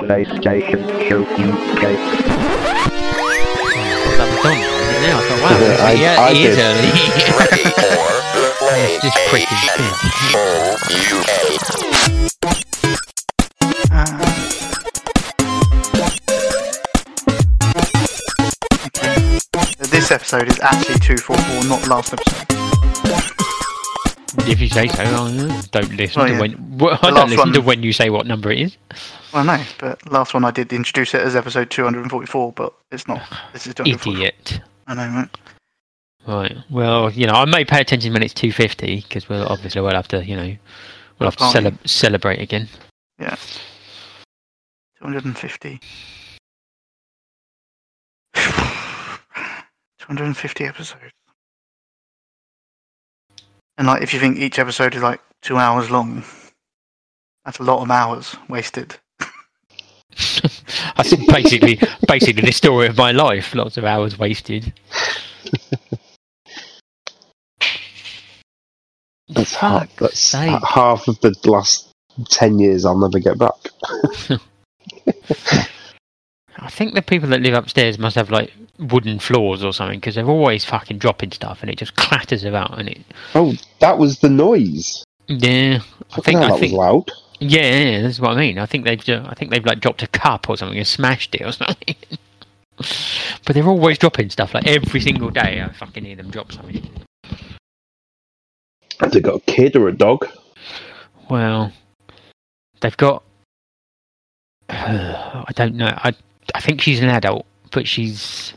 PlayStation Show UK. That was done. Yeah, I thought, wow, I- yeah, I he is did. early. Ready for play Just quick and UK. This episode is actually 244, not last episode. if you say so, I don't listen Oh, to when. Well, I don't last listen to when you say what number it is. Well, no, but last one I did introduce it as episode 244, but it's not. This is 244. Idiot. I know, right? Right. Well, you know, I may pay attention when it's two fifty because we'll obviously we'll have to, you know, we'll have to cele- celebrate again. Yeah. 250. 250 episodes. And like, if you think each episode is like two hours long, that's a lot of hours wasted. That's basically basically the story of my life. Lots of hours wasted. That's half. That's half of the last ten years. I'll never get back. I think the people that live upstairs must have like wooden floors or something because they're always fucking dropping stuff and it just clatters about and it. Oh, that was the noise. Yeah, I Fucking think hell, I that think was loud. Yeah, yeah, that's what I mean. I think they've ju- I think they've like dropped a cup or something and smashed it or something. but they're always dropping stuff like every single day. I fucking hear them drop something. Have they got a kid or a dog? Well, they've got. I don't know. I I think she's an adult, but she's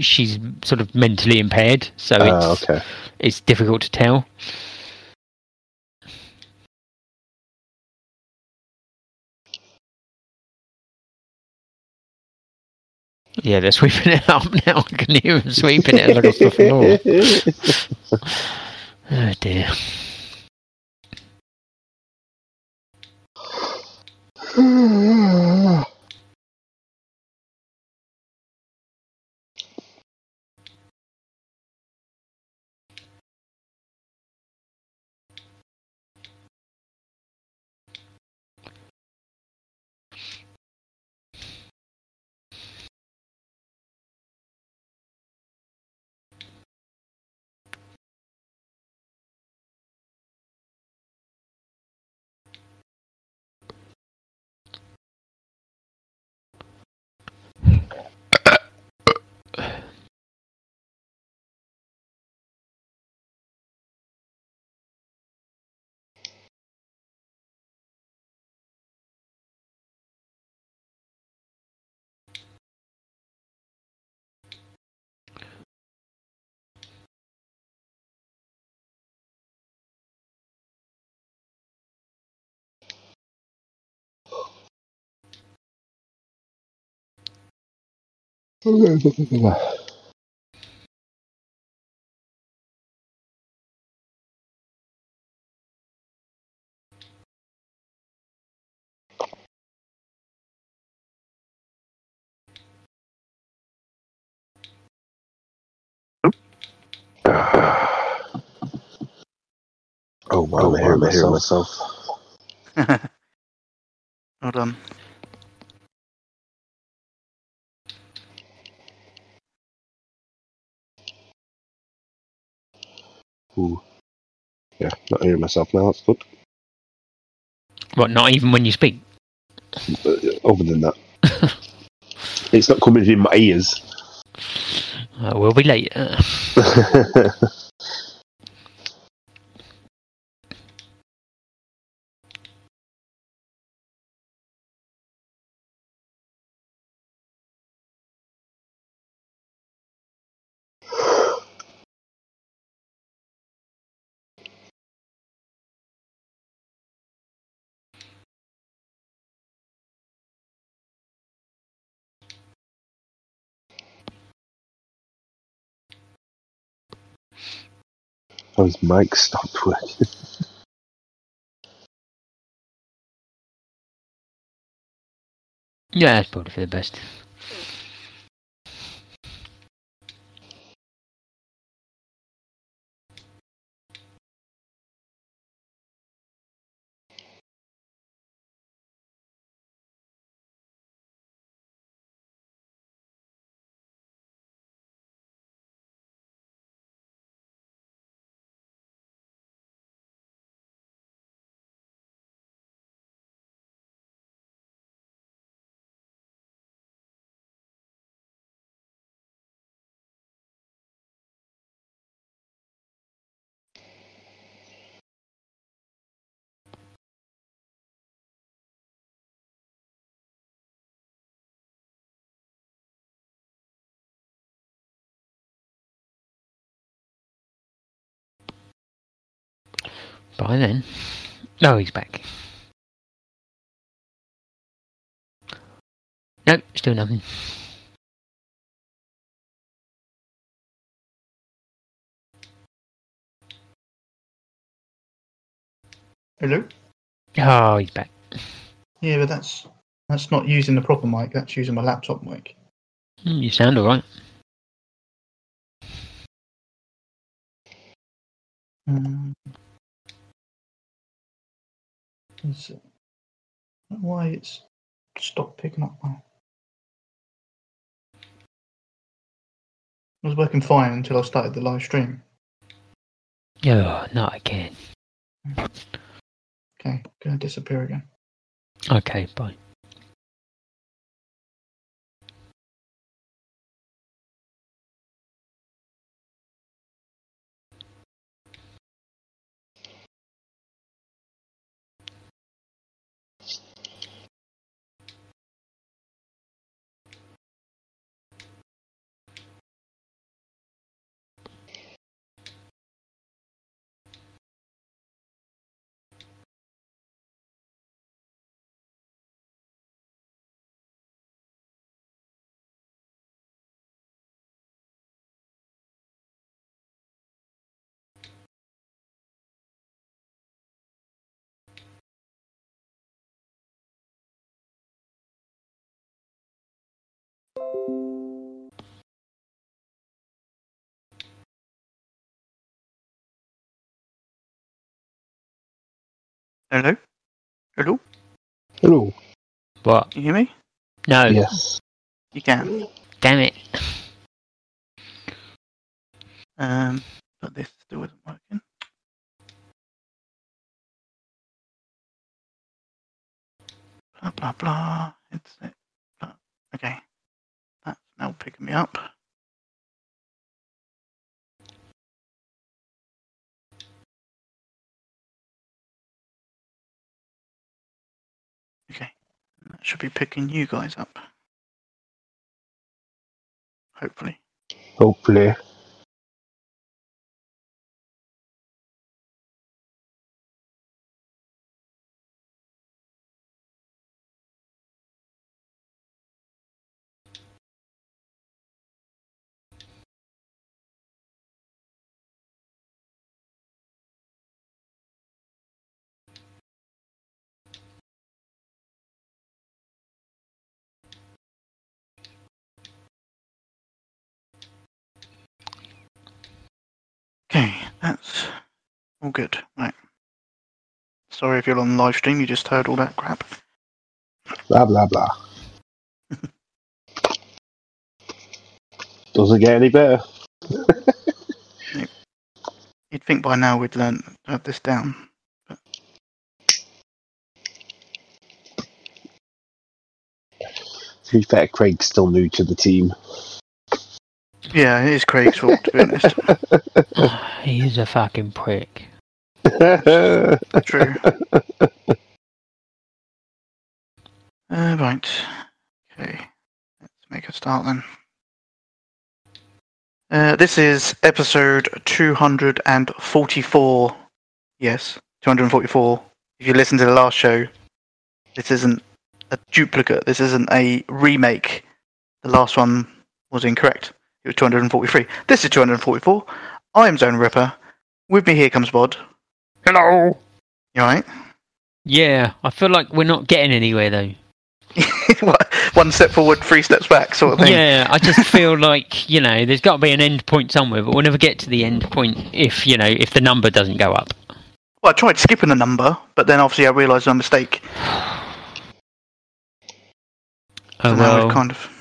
she's sort of mentally impaired, so Oh, it's okay. it's difficult to tell. Yeah, they're sweeping it up now. I can hear them sweeping it across the floor. Oh dear. Oh, wow, I'm hearing myself. Well done. Ooh. Yeah, not hearing myself now. That's good. What? Not even when you speak. Uh, other than that, it's not coming in my ears. Uh, we'll be late. oh, his mic stopped working. yeah, it's probably for the best. By then. No, he's back. No, still nothing. Hello. Oh, he's back. Yeah, but that's that's not using the proper mic. That's using my laptop mic. Hmm, You sound alright. Um, is it- why it's stopped picking up now? It was working fine until I started the live stream. Oh, not again. Okay, gonna disappear again. Okay, bye. Hello? Hello? Hello. What? Can you hear me? No. Yes. You can. Damn it. Um, but this still isn't working. Blah blah blah. It's it. Okay. That's now picking me up. That should be picking you guys up. Hopefully. Hopefully. That's all good. Right. Sorry if you're on live stream, you just heard all that crap. Blah blah blah. Doesn't get any better. You'd think by now we'd learn to have this down. To be fair, Craig's still new to the team. Yeah, it is Craig's fault, to be honest. he is a fucking prick. True. Uh, right. Okay. Let's make a start then. Uh, this is episode 244. Yes, 244. If you listen to the last show, this isn't a duplicate. This isn't a remake. The last one was incorrect. It was 243. This is 244. I am Zone Ripper. With me here comes Bod. Hello. You alright? Yeah, I feel like we're not getting anywhere though. One step forward, three steps back, sort of thing. Yeah, I just feel like you know, there's got to be an end point somewhere, but we'll never get to the end point if you know if the number doesn't go up. Well, I tried skipping the number, but then obviously I realised my mistake. Oh So now well, we've kind of.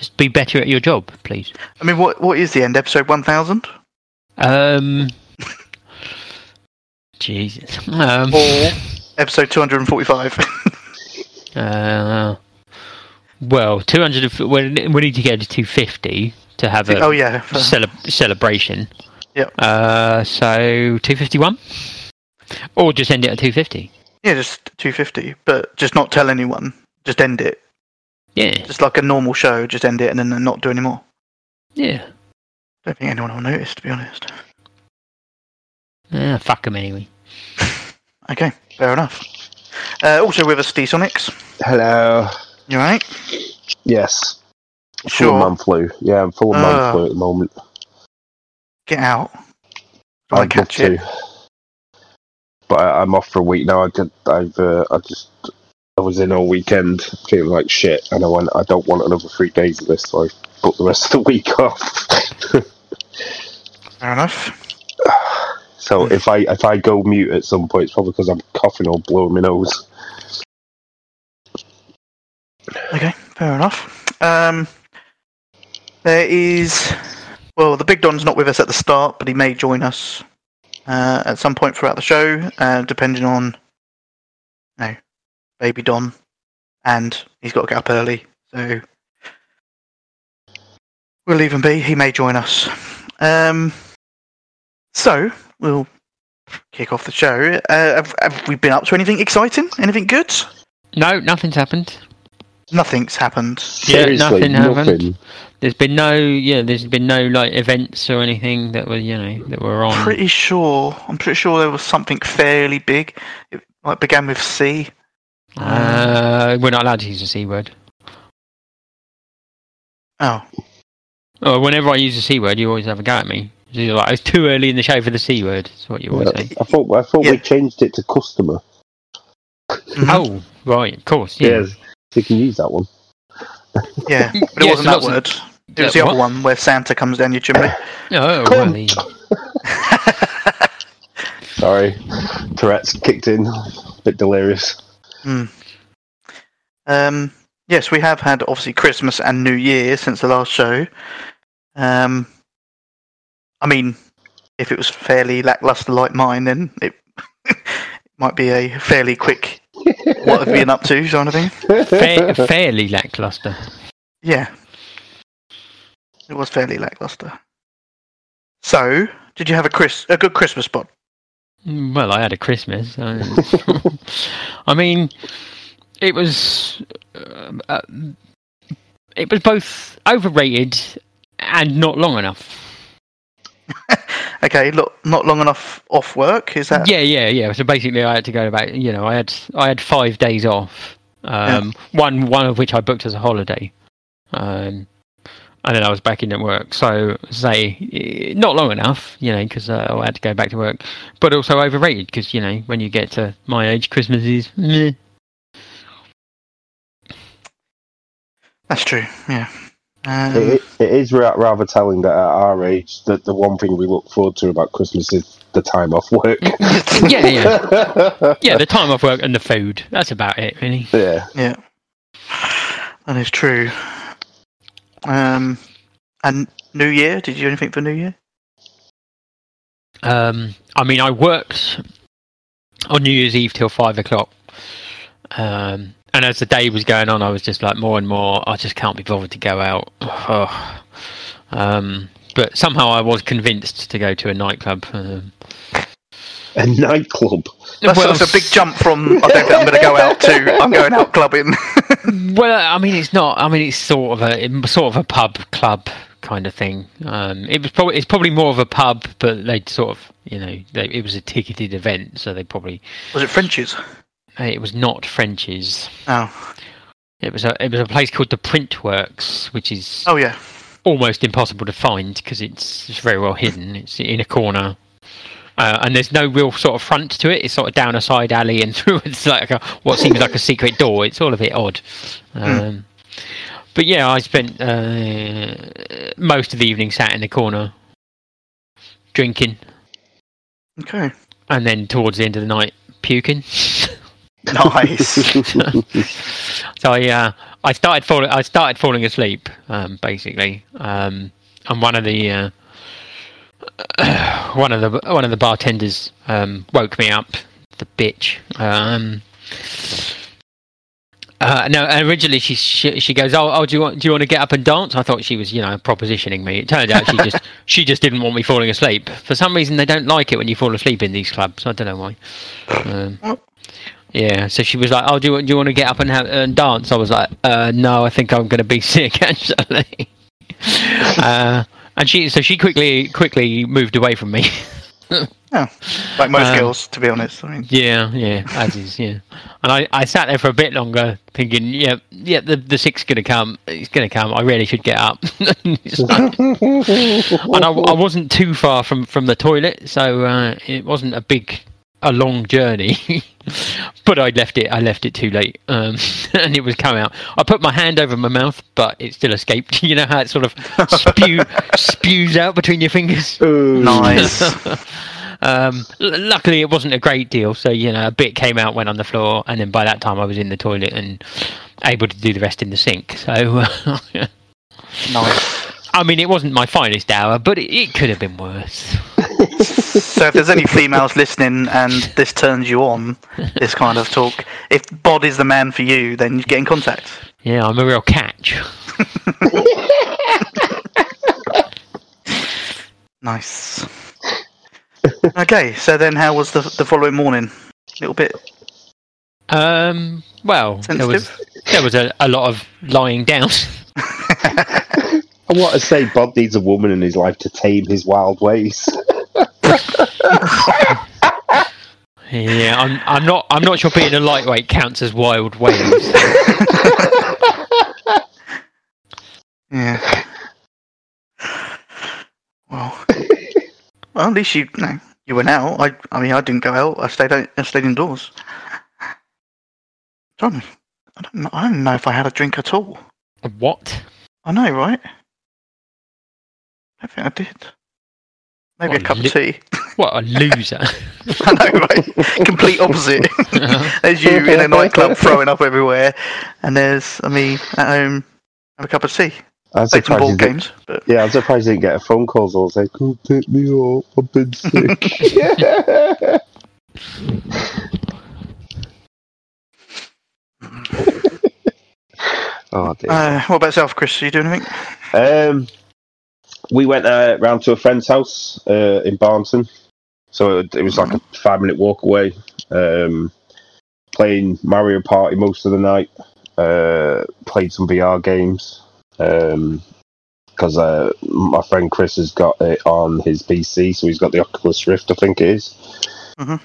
Just be better at your job, please. I mean, what what is the end? Episode one thousand? Um, Jesus. Um, Or episode two hundred and forty-five? uh, well, two hundred. We we need to get to two fifty to have a oh yeah. cele- celebration. Yep. Uh, so two fifty one, or just end it at two fifty. Yeah, just two fifty, but just not tell anyone. Just end it, Yeah, just like a normal show. Just end it and then not do any more. yeah. Don't think anyone will notice, to be honest. Yeah, fuck them anyway. Okay, fair enough. Uh, also with us, D Sonics. Hello. You alright? Yes. Full Sure. man flu. Yeah, I'm full of man Ah. flu at the moment. Get out. I I'd catch love it. to. But I, I'm off for a week now. I did, I've uh, I just I was in all weekend feeling like shit, and I went. I don't want another three days of this, so I booked the rest of the week off. Fair enough. so if I if I go mute at some point, it's probably because I'm coughing or blowing my nose. Okay, fair enough. Um, there is, well, the Big Don's not with us at the start, but he may join us uh, at some point throughout the show, uh, depending on, know, Baby Don, and he's got to get up early, so we'll leave him be. He may join us. Um, so we'll kick off the show. Uh, have, have we been up to anything exciting? Anything good? No, nothing's happened. Nothing's happened. Yeah, Seriously, nothing happened. There's been no, yeah, there's been no like events or anything that were, you know, that were on. pretty sure. I'm pretty sure there was something fairly big. It like began with C. Uh, we're not allowed to use the c word. Oh, Oh, whenever I use the c word, you always have a go at me. You're like, it's too early in the show for the c word. That's what you always Yeah, say. I thought I thought Yeah. we changed it to customer. mhm, Oh, right, of course. Yeah. Yes, you can use that one. yeah, but it Yes, wasn't that lots of- word. It was the what? other one where Santa comes down your chimney. Oh, Come. really? Sorry, Tourette's kicked in. A bit delirious. Um, yes, we have had obviously Christmas and New Year since the last show. Um, I mean, if it was fairly lackluster like mine, then it might be a fairly quick what have you been up to kind of thing. Fair, fairly lackluster. Yeah. It was fairly lackluster. So, did you have a Chris a good Christmas spot? Mm, Well, I had a Christmas. so- I mean, it was uh, uh, it was both overrated and not long enough. Okay, look, not long enough off work. Is that? Yeah, yeah, yeah. So basically, I had to go about. You know, I had I had five days off. Um, One one of which I booked as a holiday. Um, and then I was back in at work. So say not long enough, you know, because uh, I had to go back to work. But also overrated because you know when you get to my age, Christmas is. Meh. That's true. Yeah. Um, It, it is rather telling that at our age, that the one thing we look forward to about Christmas is the time off work. yeah, yeah, yeah. The time off work and the food. That's about it, really. yeah. yeah. That is true. Um, and New Year. Did you do anything for New Year? Um, I mean, I worked on New Year's Eve till five o'clock. Um, and as the day was going on, I was just like more and more. I just can't be bothered to go out. Um, but somehow I was convinced to go to a nightclub. Um, A nightclub. That's, well, that's a big jump from I don't think I'm going to go out to I'm going out clubbing. Well, I mean, it's not. I mean, it's sort of a it's sort of a pub club kind of thing. Um, it was probably it's probably more of a pub, but they sort of you know they, it was a ticketed event, so they probably was it French's? it was not French's. Oh, It was a it was a place called the Print Works, which is oh yeah. almost impossible to find because it's, it's very well hidden. It's in a corner. Uh, and there's no real sort of front to it. It's sort of down a side alley and through it's like a, what seems like a secret door. It's all a bit odd. Um, But yeah, I spent uh, most of the evening sat in the corner drinking, Okay. and then towards the end of the night puking. Nice. so I uh, I started falling I started falling asleep um, basically, um, and one of the uh, one of the one of the bartenders um, woke me up. The bitch. Um, uh, no, originally she, she she goes, oh, oh, do you want do you want to get up and dance? I thought she was, you know, propositioning me. It turned out she just she just didn't want me falling asleep. For some reason, they don't like it when you fall asleep in these clubs. I don't know why. Um, yeah, so she was like, "Oh, do you, want- do you want to get up and, have, and dance?" I was like, uh, "No, I think I'm going to be sick actually." uh, and she, so she quickly quickly moved away from me. yeah, Like most Um, girls, to be honest. I mean, Yeah, yeah, as is, yeah. And I, I sat there for a bit longer, thinking, yeah, yeah, the the six's gonna come. It's gonna come. I really should get up. It's like- and I, I wasn't too far from from the toilet, so uh, it wasn't a big, a long journey. but I left it. I left it too late, um, and it was coming out. I put my hand over my mouth, but it still escaped. You know how it sort of spew spews out between your fingers. nice. Um, l- luckily, it wasn't a great deal, so you know a bit came out, went on the floor, and then by that time I was in the toilet and able to do the rest in the sink. So, nice. I mean, it wasn't my finest hour, but it, it could have been worse. So if there's any females listening and this turns you on, this kind of talk, if Bod is the man for you, then you get in contact. Yeah, I'm a real catch. Nice. okay, so then how was the the following morning? A little bit Um, well, there was there was a, a lot of lying down. I want to say Bob needs a woman in his life to tame his wild ways. Yeah, I'm I'm not I'm not sure being a lightweight counts as wild waves. Yeah. Well, well, at least you, no, you went out. I, I mean, I didn't go out. I stayed out, I stayed indoors. John, I don't, know, I don't know if I had a drink at all. what? I know, right? I think I did. Maybe What a cup li- of tea. What a loser! I know, right? Complete opposite. there's you in a nightclub throwing up everywhere, and there's me at home have a cup of tea. I'm Play some surprised, board games. But yeah, I'm surprised he didn't get a phone call all say, Come pick me up, I've been sick. oh, dear. uh, what about yourself, Chris? Are you doing anything? Um, we went uh, round to a friend's house uh, in Barnton, so it, it was like a five minute walk away. Um, playing Mario Party most of the night. Uh, played some VR games because uh, my friend Chris has got it on his PC, so he's got the Oculus Rift, I think it is.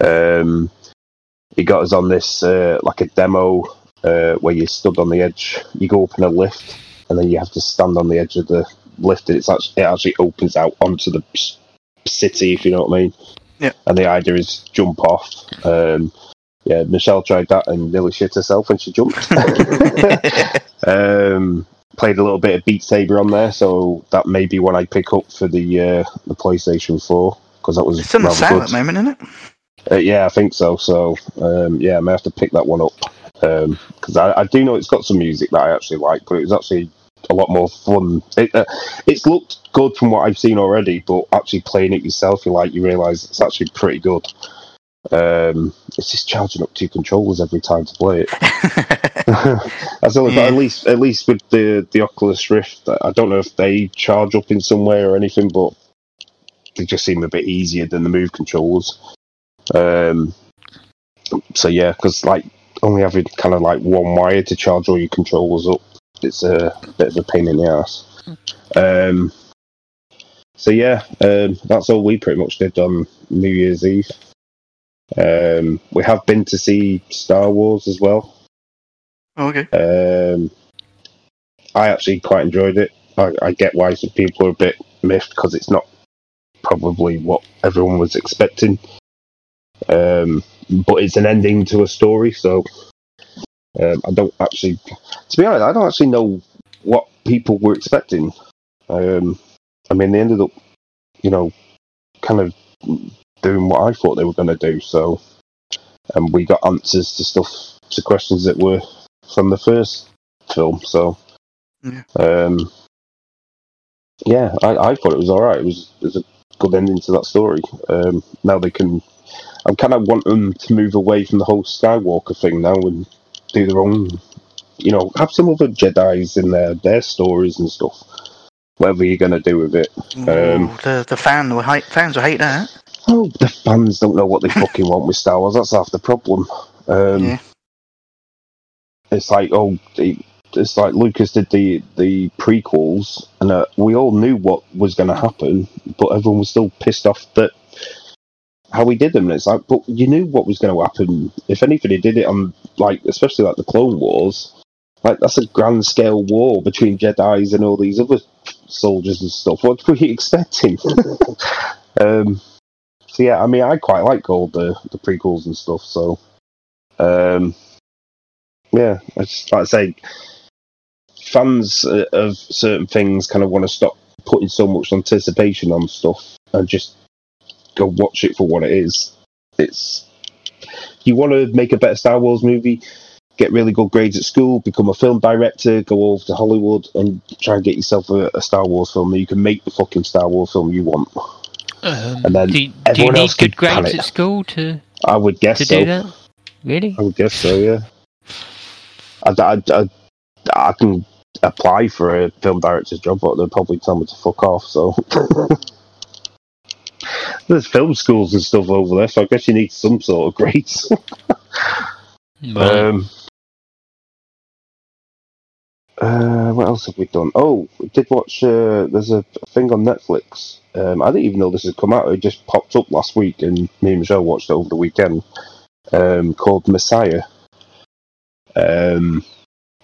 Um, he got us on this uh, like a demo uh, where you stood on the edge. You go up in a lift, and then you have to stand on the edge of the lift, and it's actually it actually opens out onto the city, if you know what I mean. Yeah. And the idea is jump off. Um, yeah, Michelle tried that and nearly shit herself when she jumped. um, played a little bit of Beat Saber on there, so that may be one I pick up for the uh, the PlayStation Four because that was It's on the sale at the moment, isn't it? Uh, yeah, I think so. So um, yeah, I may have to pick that one up because I, I do know it's got some music that I actually like, but it was actually a lot more fun. It, uh, it's looked good from what I've seen already, but actually playing it yourself, you like you realise it's actually pretty good. Um, it's just charging up two controllers every time to play it. That's Yeah. at least at least with the the Oculus Rift, I don't know if they charge up in some way or anything, but they just seem a bit easier than the Move controllers. Um, so yeah, because like only having kind of like one wire to charge all your controllers up, it's a bit of a pain in the ass. Um, so yeah, um, that's all we pretty much did on New Year's Eve. Um, we have been to see Star Wars as well. Oh, okay. Um, I actually quite enjoyed it. I, I get why some people are a bit miffed because it's not probably what everyone was expecting. Um, but it's an ending to a story, so um, I don't actually, to be honest, I don't actually know what people were expecting. Um, I mean, they ended up, you know, kind of doing what I thought they were going to do. So, and we got answers to stuff to questions that were from the first film. So, Yeah. um, yeah, I, I thought it was all right. It was, it was a good ending to that story. Um, now they can. I kind of want them to move away from the whole Skywalker thing now and do their own. You know, have some other Jedi's in their their stories and stuff. Whatever you're gonna do with it. Um, Ooh, the the fan will hate, fans will hate that. Oh, the fans don't know what they fucking want with Star Wars. That's half the problem. Um, yeah. It's like, oh, the- it's like Lucas did the the prequels, and uh, we all knew what was going to happen, but everyone was still pissed off that how he did them. And it's like, but you knew what was going to happen. If anything, he did it on like, especially like the Clone Wars. Like that's a grand scale war between Jedi's and all these other soldiers and stuff. What were you expecting? um, so yeah, I mean, I quite like all the the prequels and stuff. So um, yeah, I just like I say, fans of certain things kind of want to stop putting so much anticipation on stuff and just go watch it for what it is. It's you want to make a better Star Wars movie, get really good grades at school, become a film director, go over to Hollywood and try and get yourself a, a Star Wars film. And you can make the fucking Star Wars film you want. Um, And then do, do you need good grades at school to, I would guess to so. do that? Really? I would guess so. Yeah. I, I, I, I can apply for a film director's job, but they'll probably tell me to fuck off. So. There's film schools and stuff over there, so I guess you need some sort of grades. Right. Um, uh, what else have we done? Oh, we did watch. Uh, there's a thing on Netflix. Um, I didn't even know this had come out. It just popped up last week, and me and Michelle watched it over the weekend. Um, called Messiah, um,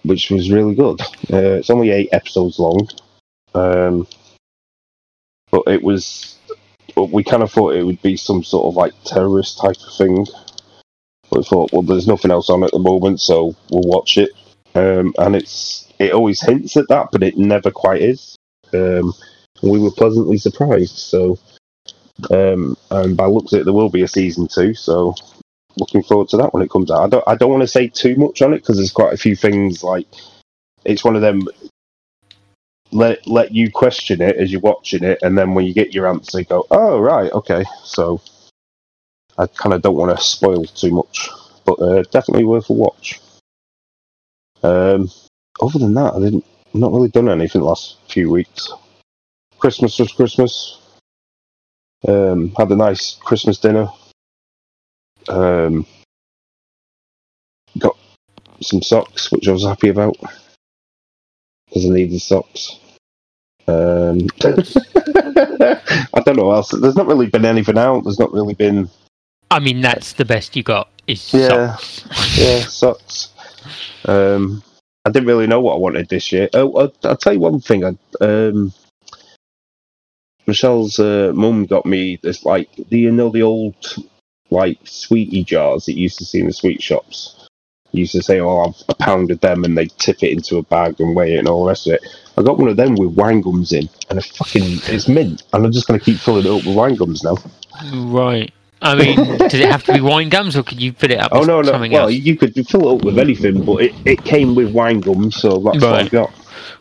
which was really good. Uh, it's only eight episodes long, um, but it was. But we kind of thought it would be some sort of like terrorist type of thing. But we thought, well, there's nothing else on at the moment, so we'll watch it. Um, and it's it always hints at that, but it never quite is. Um, we were pleasantly surprised. So, um, and by looks of it, there will be a season two. So, looking forward to that when it comes out. I don't I don't want to say too much on it because there's quite a few things like it's one of them. Let let you question it as you're watching it, and then when you get your answer, you go, "Oh right, okay." So, I kind of don't want to spoil too much, but uh, definitely worth a watch. Um, other than that, I didn't I've not really done anything the last few weeks. Christmas was Christmas. Um, had a nice Christmas dinner. Um, got some socks, which I was happy about because I needed socks. Um, I don't know what else. There's not really been anything out. There's not really been I mean, that's the best you got is Yeah. socks. yeah, sucks. Um, I didn't really know what I wanted this year. Oh, I'll, I'll tell you one thing. I, um, Michelle's uh, mum got me this like, do you know the old like sweetie jars that you used to see in the sweet shops? Used to say, "Oh, I've a pound of them," and they tip it into a bag and weigh it and all the rest of it. I got one of them with wine gums in, and it's fucking it's mint. And I'm just going to keep filling it up with wine gums now. Right. I mean, does it have to be wine gums, or could you fill it up Oh with no, no. something Well, else? you could fill it up with anything, but it, it came with wine gums, so that's what Right. I got.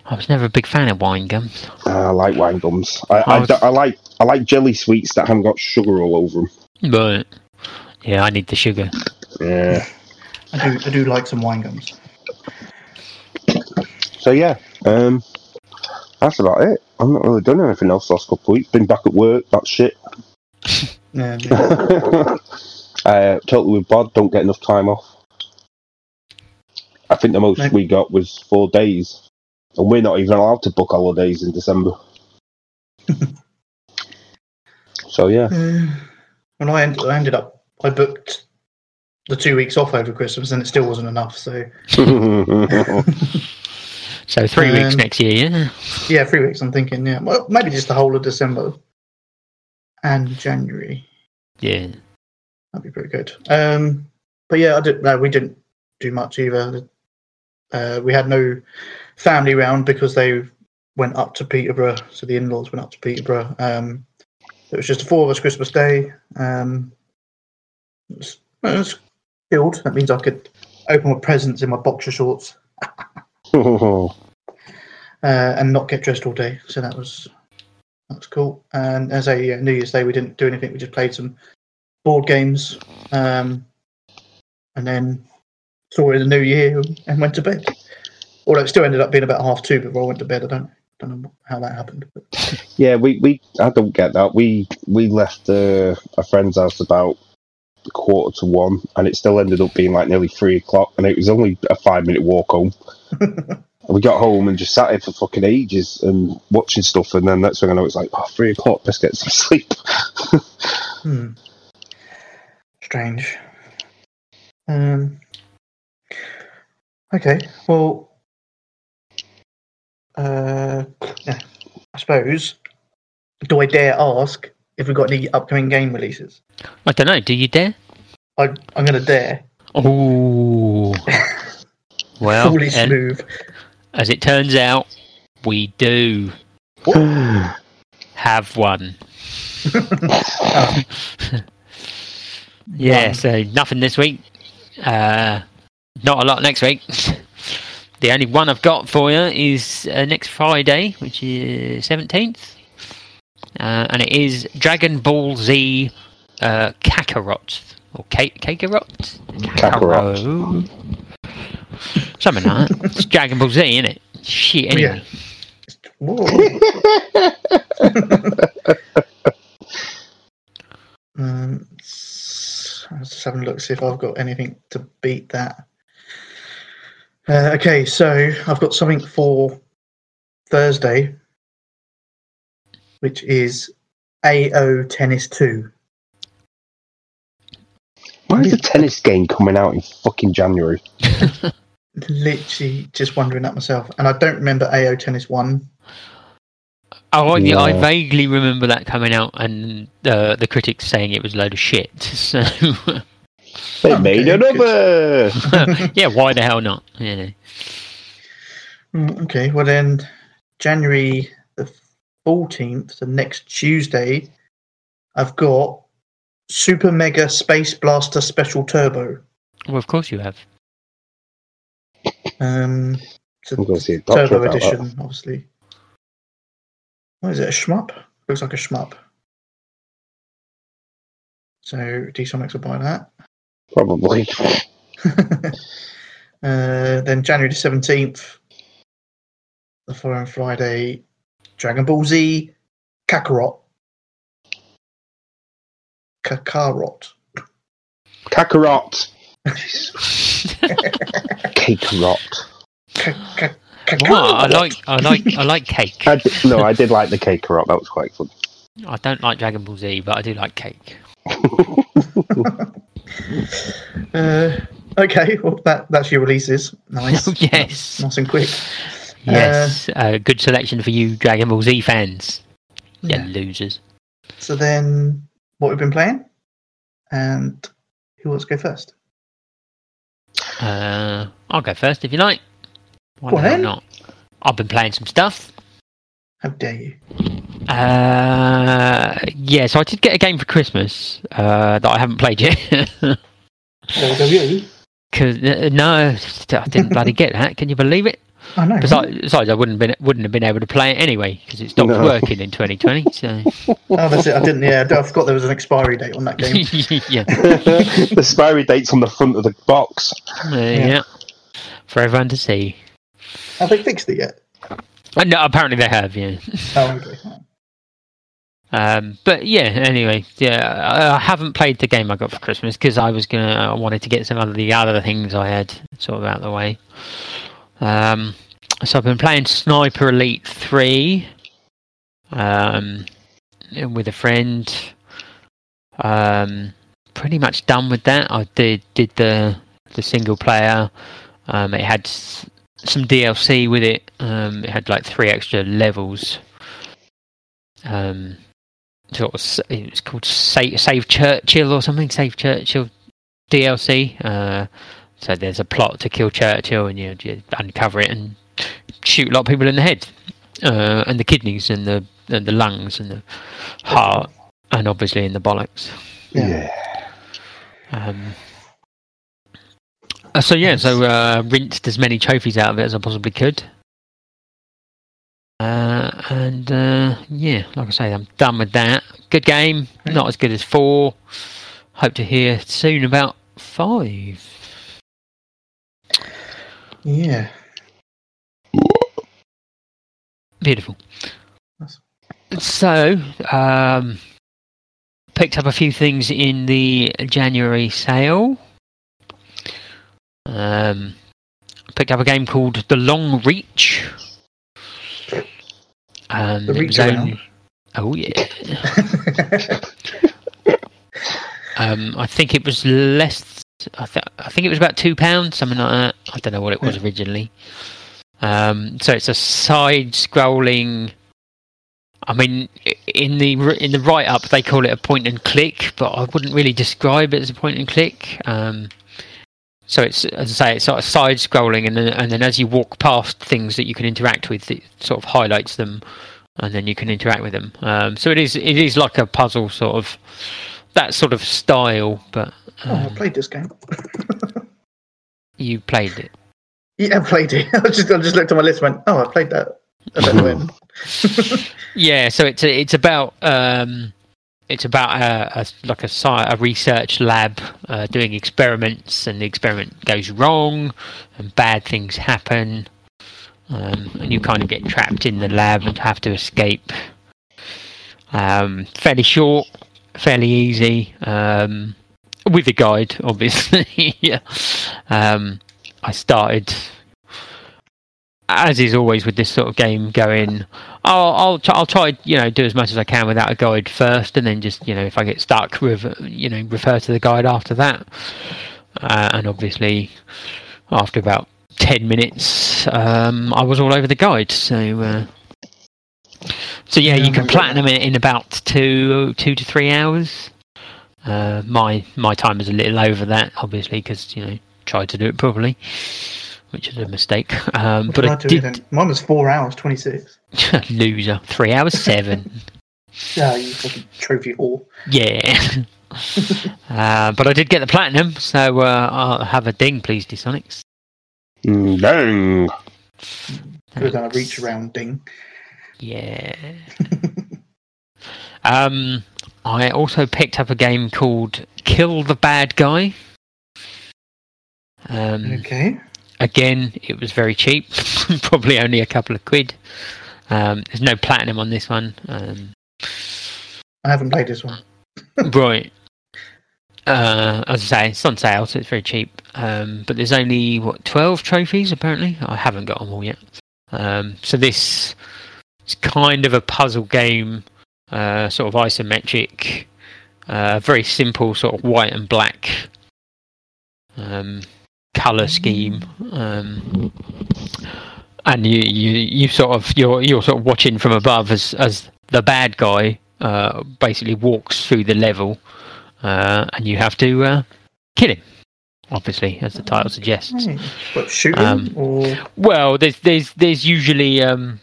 I was never a big fan of wine gums. Uh, I like wine gums. I, I I, was- d- I like I like jelly sweets that haven't got sugar all over them. But yeah, I need the sugar. Yeah. I do, I do like some wine gums. So yeah, um, that's about it. I've not really done anything else last couple of weeks. Been back at work. That's shit. Yeah, yeah. uh, totally with Bod. Don't get enough time off. I think the most No. we got was four days, and we're not even allowed to book holidays in December. so yeah. when I, end, I ended up, I booked the two weeks off over Christmas, and it still wasn't enough. So So three weeks Um, next year, yeah. yeah, three weeks. I'm thinking, yeah, well, maybe just the whole of December and January. Yeah. That'd be pretty good. Um, but yeah, I did. No, we didn't do much either. Uh, we had no family round because they went up to Peterborough. So the in-laws went up to Peterborough. Um, it was just the four of us Christmas Day. Um, it was, it was chilled. That means I could open my presents in my boxer shorts uh, and not get dressed all day. So that was that was cool. And as a uh, New Year's Day, we didn't do anything. We just played some board games, um, and then saw it in the New Year and went to bed. Although it still ended up being about half two before I went to bed. I don't don't know how that happened. But Yeah, we, we I don't get that. We we left uh, a friend's house about quarter to one, and it still ended up being like nearly three o'clock, and it was only a five minute walk home. We got home and just sat here for fucking ages and watching stuff, and then that's when I know, it's like oh, three o'clock. Let's get some sleep. hmm. strange. Um. Okay. Well. Uh. Yeah. I suppose. Do I dare ask if we've got any upcoming game releases? I don't know. Do you dare? I, I'm going to dare. Oh. Well, Fully and smooth. as it turns out, we do have one. yeah, One. so nothing this week. Uh, not a lot next week. the only one I've got for you is uh, next Friday, which is 17th. Uh, and it is Dragon Ball Z uh, Kakarot. Or Ka- Kakarot? Kakarot. Kakarot. Something like that. It's Dragon Ball Z, isn't it? Shit, anyway. Whoa. um, s- I was just having a look, see if I've got anything to beat that. Uh, okay, so I've got something for Thursday, which is AO Tennis 2. Why is the tennis game coming out in fucking January? Literally just wondering that myself. And I don't remember AO Tennis 1. Oh, yeah, I vaguely remember that coming out and uh, the critics saying it was a load of shit. So, They Okay, made good. another. yeah, why the hell not? Yeah. Mm, Okay, well then, January the 14th, so next Tuesday, I've got Super Mega Space Blaster Special Turbo. Well, of course you have. Um, it's a I'm going to see a doctor Turbo about that. Edition, obviously. What is it, a shmup? Looks like a shmup. So, D-Sonics will buy that. Probably. uh, then January the 17th, the following Friday, Dragon Ball Z Kakarot. Kakarot. Kakarot. Kakarot. Ka- ka- Well, I like, I like, I like cake. I did, no, I did like the cake Kakarot. That was quite fun. I don't like Dragon Ball Z, but I do like cake. Uh, okay, well, that, that's your releases. Nice. yes, Nice and quick. Yes, a good selection for you Dragon Ball Z fans. You Yeah. losers. So then, what we've been playing, and who wants to go first? Uh, I'll go first if you like. Why Go the not? I've been playing some stuff. How dare you? Uh, yeah, so I did get a game for Christmas uh, that I haven't played yet. Cause uh, no, I didn't bloody get that. Can you believe it? I know. Besides, besides I wouldn't been wouldn't have been able to play it anyway because it stopped No. working in 2020. So Oh, that's it. I didn't. Yeah, I forgot there was an expiry date on that game. yeah, the expiry date's on the front of the box. uh, yeah, for everyone to see. Have they fixed it yet? Uh, no, apparently they have. Yeah. Oh, okay. Um, but yeah, anyway, yeah, I, I haven't played the game I got for Christmas because I was gonna, I wanted to get some of the other things I had sort of out of the way. Um, so I've been playing Sniper Elite Three, um, with a friend. Um, pretty much done with that. I did did the the single player. Um, it had s- some DLC with it. Um, it had like three extra levels. Um, sort of it was called Save, Save Churchill or something. Save Churchill DLC. Uh, so there's a plot to kill Churchill, and you, you uncover it and shoot a lot of people in the head, uh, and the kidneys, and the and the lungs, and the heart, and obviously in the bollocks. Yeah. Um, uh, so yeah, so uh, rinsed as many trophies out of it as I possibly could. Uh, and uh, yeah, like I say, I'm done with that. Good game, not as good as four. Hope to hear soon about five. Yeah. Beautiful. Nice. So, um, picked up a few things in the January sale. Um, picked up a game called The Long Reach. Um, The reach only- oh yeah. Um, I think it was less. I, th- I think it was about two pounds, something like that. I don't know what it was originally. Um, so it's a side-scrolling. I mean, in the in the write-up they call it a point and click, but I wouldn't really describe it as a point and click. Um, so it's as I say, it's sort of side-scrolling, and then and then as you walk past things that you can interact with, it sort of highlights them, and then you can interact with them. Um, so it is it is like a puzzle sort of that sort of style, but Oh, I um, played this game. you played it. Yeah, I played it. I just I just looked at my list and went, oh, I played that. I. Yeah, so it's it's about um, it's about a, a like a sci- a research lab uh, doing experiments, and the experiment goes wrong, and bad things happen, um, and you kind of get trapped in the lab and have to escape. Um, fairly short, fairly easy, um, with a guide, obviously. yeah. Um, I started, as is always with this sort of game, going. I'll I'll try, I'll try you know do as much as I can without a guide first, and then just you know if I get stuck, with you know refer to the guide after that. Uh, and obviously, after about ten minutes, um, I was all over the guide. So uh, so yeah, Yeah, you can platinum it in about two two to three hours. Uh, my my time is a little over that, obviously, because you know tried to do it properly, which is a mistake. Um, but did I I did then? Mine was four hours, 26. loser three hours seven. Yeah, you fucking trophy whore. yeah. uh, but I did get the platinum, so uh, I'll have a ding, please, Dsonics. Mm, Dang. Could have done a reach around ding. Yeah. um, I also picked up a game called Kill the Bad Guy. Um, Okay. again, it was very cheap, probably only a couple of quid. Um, there's no platinum on this one. Um, I haven't played this one. right. Uh, as I say, it's on sale, so it's very cheap. Um, but there's only what twelve trophies apparently. I haven't got them all yet. Um, so this is kind of a puzzle game, uh, sort of isometric, uh, very simple, sort of white and black um, color scheme. Um, and you, you, you sort of you're you're sort of watching from above as as the bad guy uh, basically walks through the level, uh, and you have to uh, kill him. Obviously, as the title suggests. Right. What, shooting? Um, or Well, there's there's there's usually um,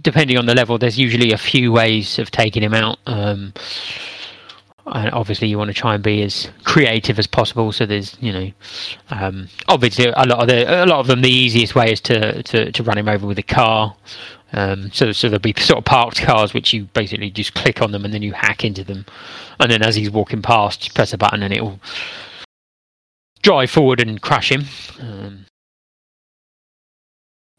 depending on the level, there's usually a few ways of taking him out. Um, and obviously, you want to try and be as creative as possible. So there's you know, um, obviously a lot of the a lot of them the easiest way is to to, to run him over with a car. Um, so so there'll be sort of parked cars which you basically just click on them and then you hack into them, and then as he's walking past, you press a button and it'll drive forward and crush him. Um,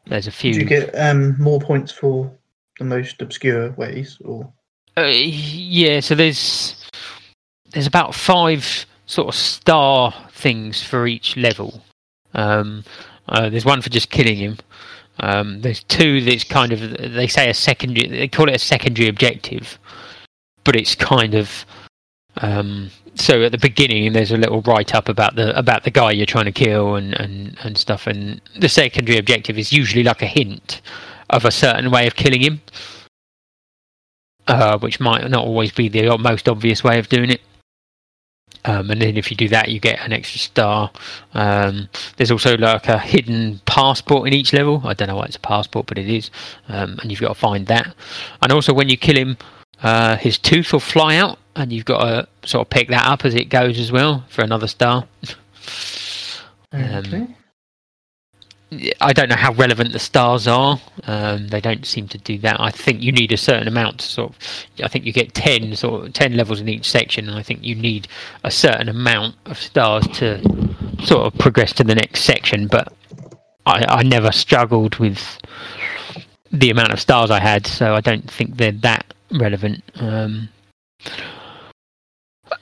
there's a few. do you get um, more points for the most obscure ways? Or Uh, yeah, so there's there's about five sort of star things for each level. Um, uh, there's one for just killing him. Um, there's two that's kind of they say a secondary. They call it a secondary objective, but it's kind of um, so at the beginning there's a little write up about the about the guy you're trying to kill and, and, and stuff. And the secondary objective is usually like a hint of a certain way of killing him uh, which might not always be the most obvious way of doing it. Um, and then if you do that, you get an extra star. Um, there's also like a hidden passport in each level. I don't know why it's a passport, but it is. Um, and you've got to find that. And also, when you kill him, uh, his tooth will fly out, and you've got to sort of pick that up as it goes as well for another star. Um, okay. I don't know how relevant the stars are. Um, they don't seem to do that. I think you need a certain amount. To sort of, I think you get ten sort of ten levels in each section, and I think you need a certain amount of stars to sort of progress to the next section. But I, I never struggled with the amount of stars I had, so I don't think they're that relevant. Um,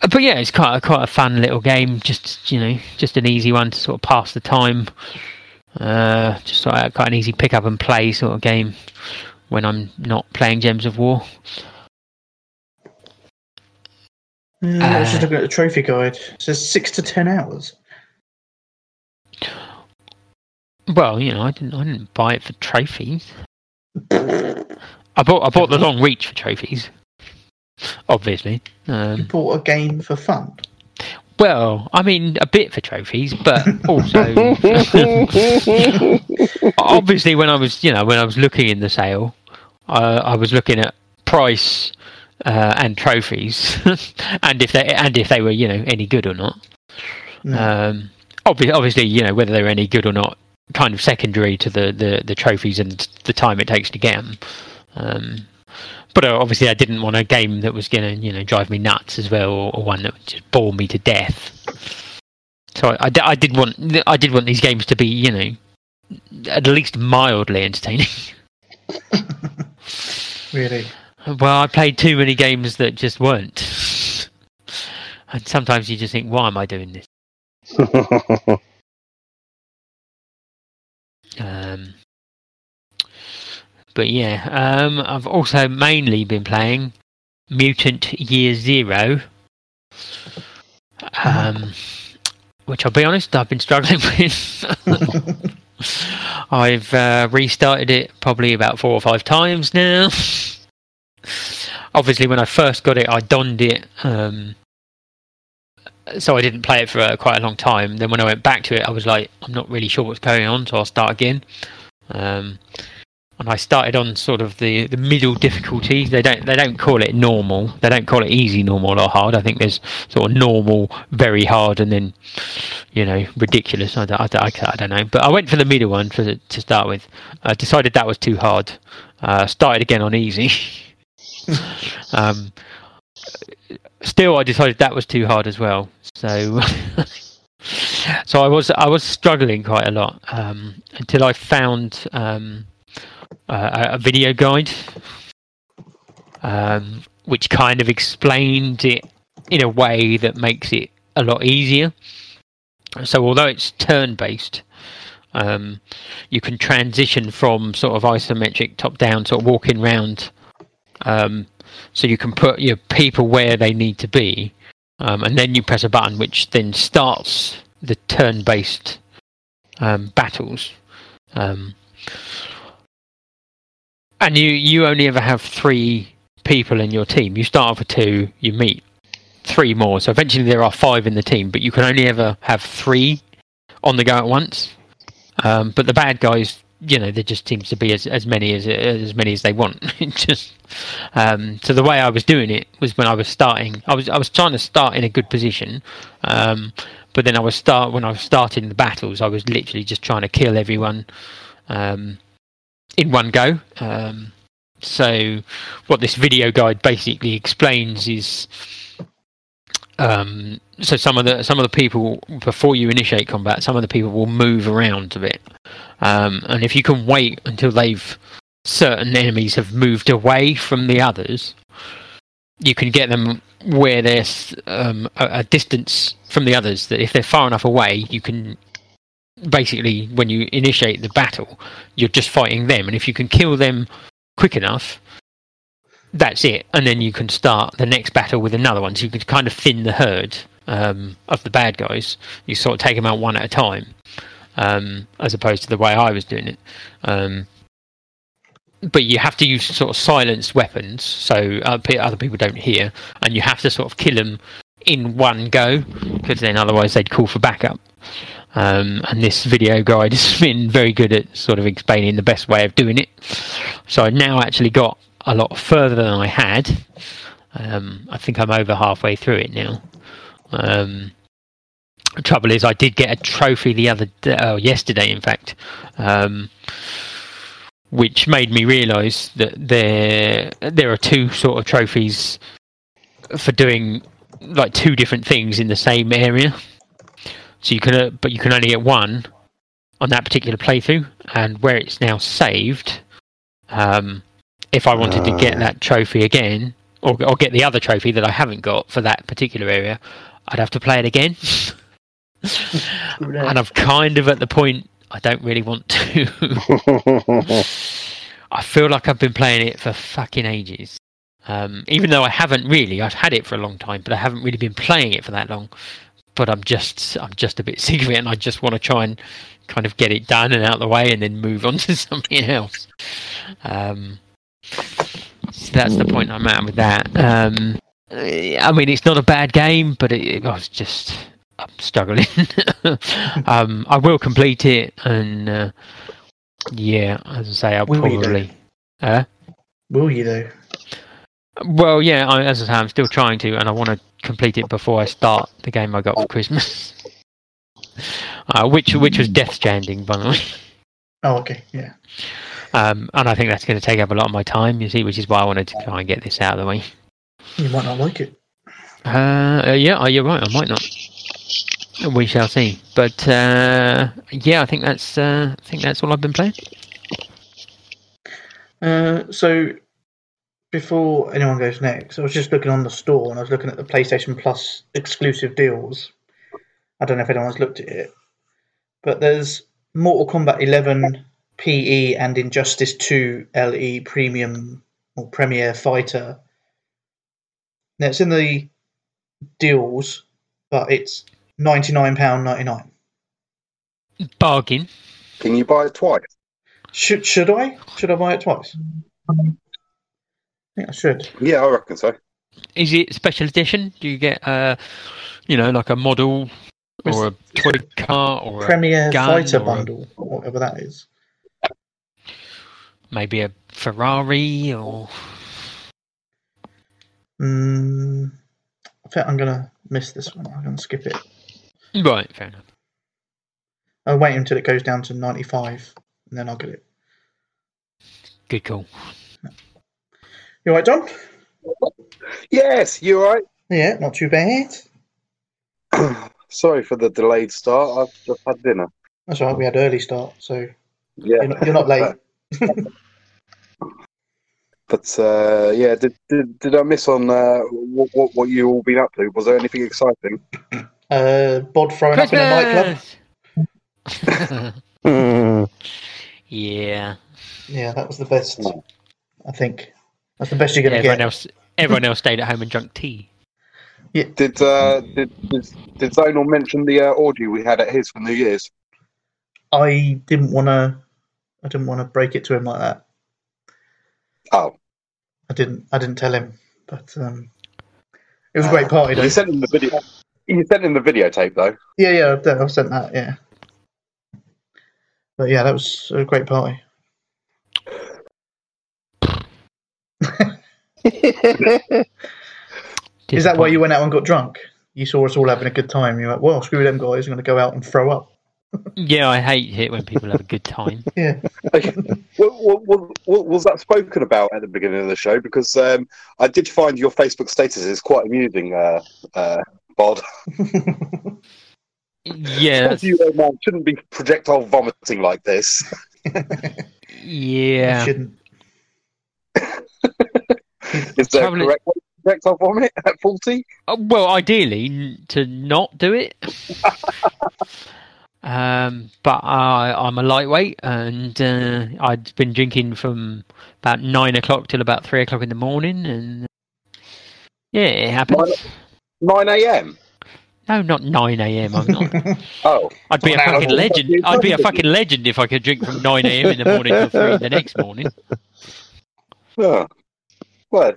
but yeah, it's quite a, quite a fun little game. Just you know, just an easy one to sort of pass the time. Uh, just sort of quite an easy pick up and play sort of game when I'm not playing Gems of War. Yeah, I was just Uh, looking at the trophy guide. It says six to ten hours. Well, you know, I didn't. I didn't buy it for trophies. I bought. I bought the long reach for trophies. Obviously. You Um, bought a game for fun. well, I mean, a bit for trophies, but also, obviously, when I was, you know, when I was looking in the sale, uh, I was looking at price uh, and trophies, and if they and if they were, you know, any good or not. No. Um, obvi- obviously, you know whether they're any good or not, kind of secondary to the, the, the trophies and the time it takes to get them. Um, but uh, obviously, I didn't want a game that was going to you know drive me nuts as well, or, or one that would just bore me to death. So I, I, I did want I did want these games to be you know at least mildly entertaining. really? Well, I played too many games that just weren't, and sometimes you just think, why am I doing this? Um, but yeah, um, I've also mainly been playing Mutant Year Zero, um, which I'll be honest, I've been struggling with. I've uh, restarted it probably about four or five times now. Obviously, when I first got it, I donned it. Um, so I didn't play it for uh, quite a long time. Then when I went back to it, I was like, I'm not really sure what's going on, so I'll start again. Um, and I started on sort of the, the middle difficulty. They don't they don't call it normal. They don't call it easy, normal, or hard. I think there's sort of normal, very hard, and then you know ridiculous. I don't, I don't, I don't- know. But I went for the middle one for the, to start with. I decided that was too hard. Uh, started again on easy. um, still, I decided that was too hard as well. So, so I was I was struggling quite a lot um, until I found um, a, a video guide, um, which kind of explained it in a way that makes it a lot easier. So, although it's turn based. Um, you can transition from sort of isometric top down, sort of walking round um, so you can put your people where they need to be, um, and then you press a button which then starts the turn-based um, battles. And you you only ever have three people in your team. You start off with two, you meet three more. So eventually there are five in the team, but you can only ever have three on the go at once. Um, but the bad guys, you know, there just seems to be as, as many as as many as they want. Just um, so the way I was doing it was when I was starting. I was I was trying to start in a good position, um, but then I was start when I was starting the battles. I was literally just trying to kill everyone um, in one go. Um, so what this video guide basically explains is. Um, so some of the some of the people before you initiate combat, some of the people will move around a bit, um, and if you can wait until they've certain enemies have moved away from the others, you can get them where they're um, a, a distance from the others. That if they're far enough away, you can basically when you initiate the battle, you're just fighting them, and if you can kill them quick enough, that's it. And then you can start the next battle with another one. So you can kind of thin the herd um, of the bad guys. You sort of take them out one at a time, um, as opposed to the way I was doing it. Um, but you have to use sort of silenced weapons, so other people don't hear, and you have to sort of kill them in one go, because then otherwise they'd call for backup. Um, and this video guide has been very good at sort of explaining the best way of doing it. So I now actually got a lot further than I had. Um, I think I'm over halfway through it now. Um, the trouble is, I did get a trophy the other day, oh, yesterday, in fact, um, which made me realise that there there are two sort of trophies for doing like two different things in the same area. So you can, uh, but you can only get one on that particular playthrough, and where it's now saved. Um, if I wanted to get Ah. that trophy again, or, or get the other trophy that I haven't got for that particular area, I'd have to play it again. and I'm kind of at the point I don't really want to. I feel like I've been playing it for fucking ages. Um, even though I haven't really, I've had it for a long time, but I haven't really been playing it for that long. But I'm just, I'm just a bit sick of it, and I just want to try and kind of get it done and out of the way, and then move on to something else. Um, so that's the point I'm at with that. Um, I mean, it's not a bad game, but it, it was just I'm struggling. um, I will complete it, and uh, yeah, as I say, I'll Will you probably. Uh, Will you though? Well, yeah, I, as I say, I'm still trying to, and I want to complete it before I start the game I got for Christmas, uh, which which was Death Stranding, by the way. Oh, okay, yeah. Um, and I think that's going to take up a lot of my time, you see, which is why I wanted to try and get this out of the way. You might not like it. Uh, uh, yeah, oh, you're right. I might not. We shall see. But uh, yeah, I think that's uh, I think that's all I've been playing. Uh, so before anyone goes next, I was just looking on the store and I was looking at the PlayStation Plus exclusive deals. I don't know if anyone's looked at it, but there's Mortal Kombat 11 PE and Injustice 2 LE Premium or Premier Fighter. Now it's in the deals, but it's ninety nine pound ninety nine. Bargain. Can you buy it twice? Should should I? Should I buy it twice? I think I should. Yeah, I reckon so. Is it special edition? Do you get uh, you know, like a model or a toy car or a, Premier Fighter or a- bundle, or whatever that is. maybe a Ferrari or Mm, I think I'm gonna miss this one. I'm gonna skip it. right? Fair enough. I'll wait until it goes down to 95, and then I'll get it. Good call. You alright, John? Yes, you all right? Yeah, not too bad. Sorry for the delayed start. I've just had dinner. That's all right. We had early start, so Yeah, you're not, you're not late. but uh, yeah, did, did did I miss on uh, what, what what you all been up to? Was there anything exciting? Uh, Bod throwing up in a nightclub. Christmas! yeah. Yeah, that was the best. I think that's the best you're gonna Everyone get. else, everyone else stayed at home and drank tea. Did uh, did did, did Zonal mention the uh, orgy we had at his for New Year's? I didn't want to. I didn't want to break it to him like that. Oh, I didn't. I didn't tell him, but um, it was a great party. Though. you sent him the video. You sent him the videotape though. Yeah, yeah, I've I've sent that. Yeah, but yeah, that was a great party. Is that why you went out and got drunk? You saw us all having a good time. You're like, well, screw them guys. I'm going to go out and throw up. Yeah, I hate it when people have a good time. Yeah. Wa- wa- wa- was that spoken about at the beginning of the show? Because um, I did find your Facebook status is quite amusing, uh, uh, Bod. Yeah, that's, You uh, man shouldn't be projectile vomiting like this. Yeah. You shouldn't. Is there Probably- correct projectile vomit at forty? Uh, Well, ideally n- to not do it. um, but I, I'm a lightweight, and uh, I'd been drinking from about nine o'clock till about three o'clock in the morning, and yeah, it happens. Nine a.m. No, not nine a.m. I'm not. Oh, I'd be a fucking legend. I'd be a fucking legend if I could drink from nine a.m. in the morning till three the next morning. Well,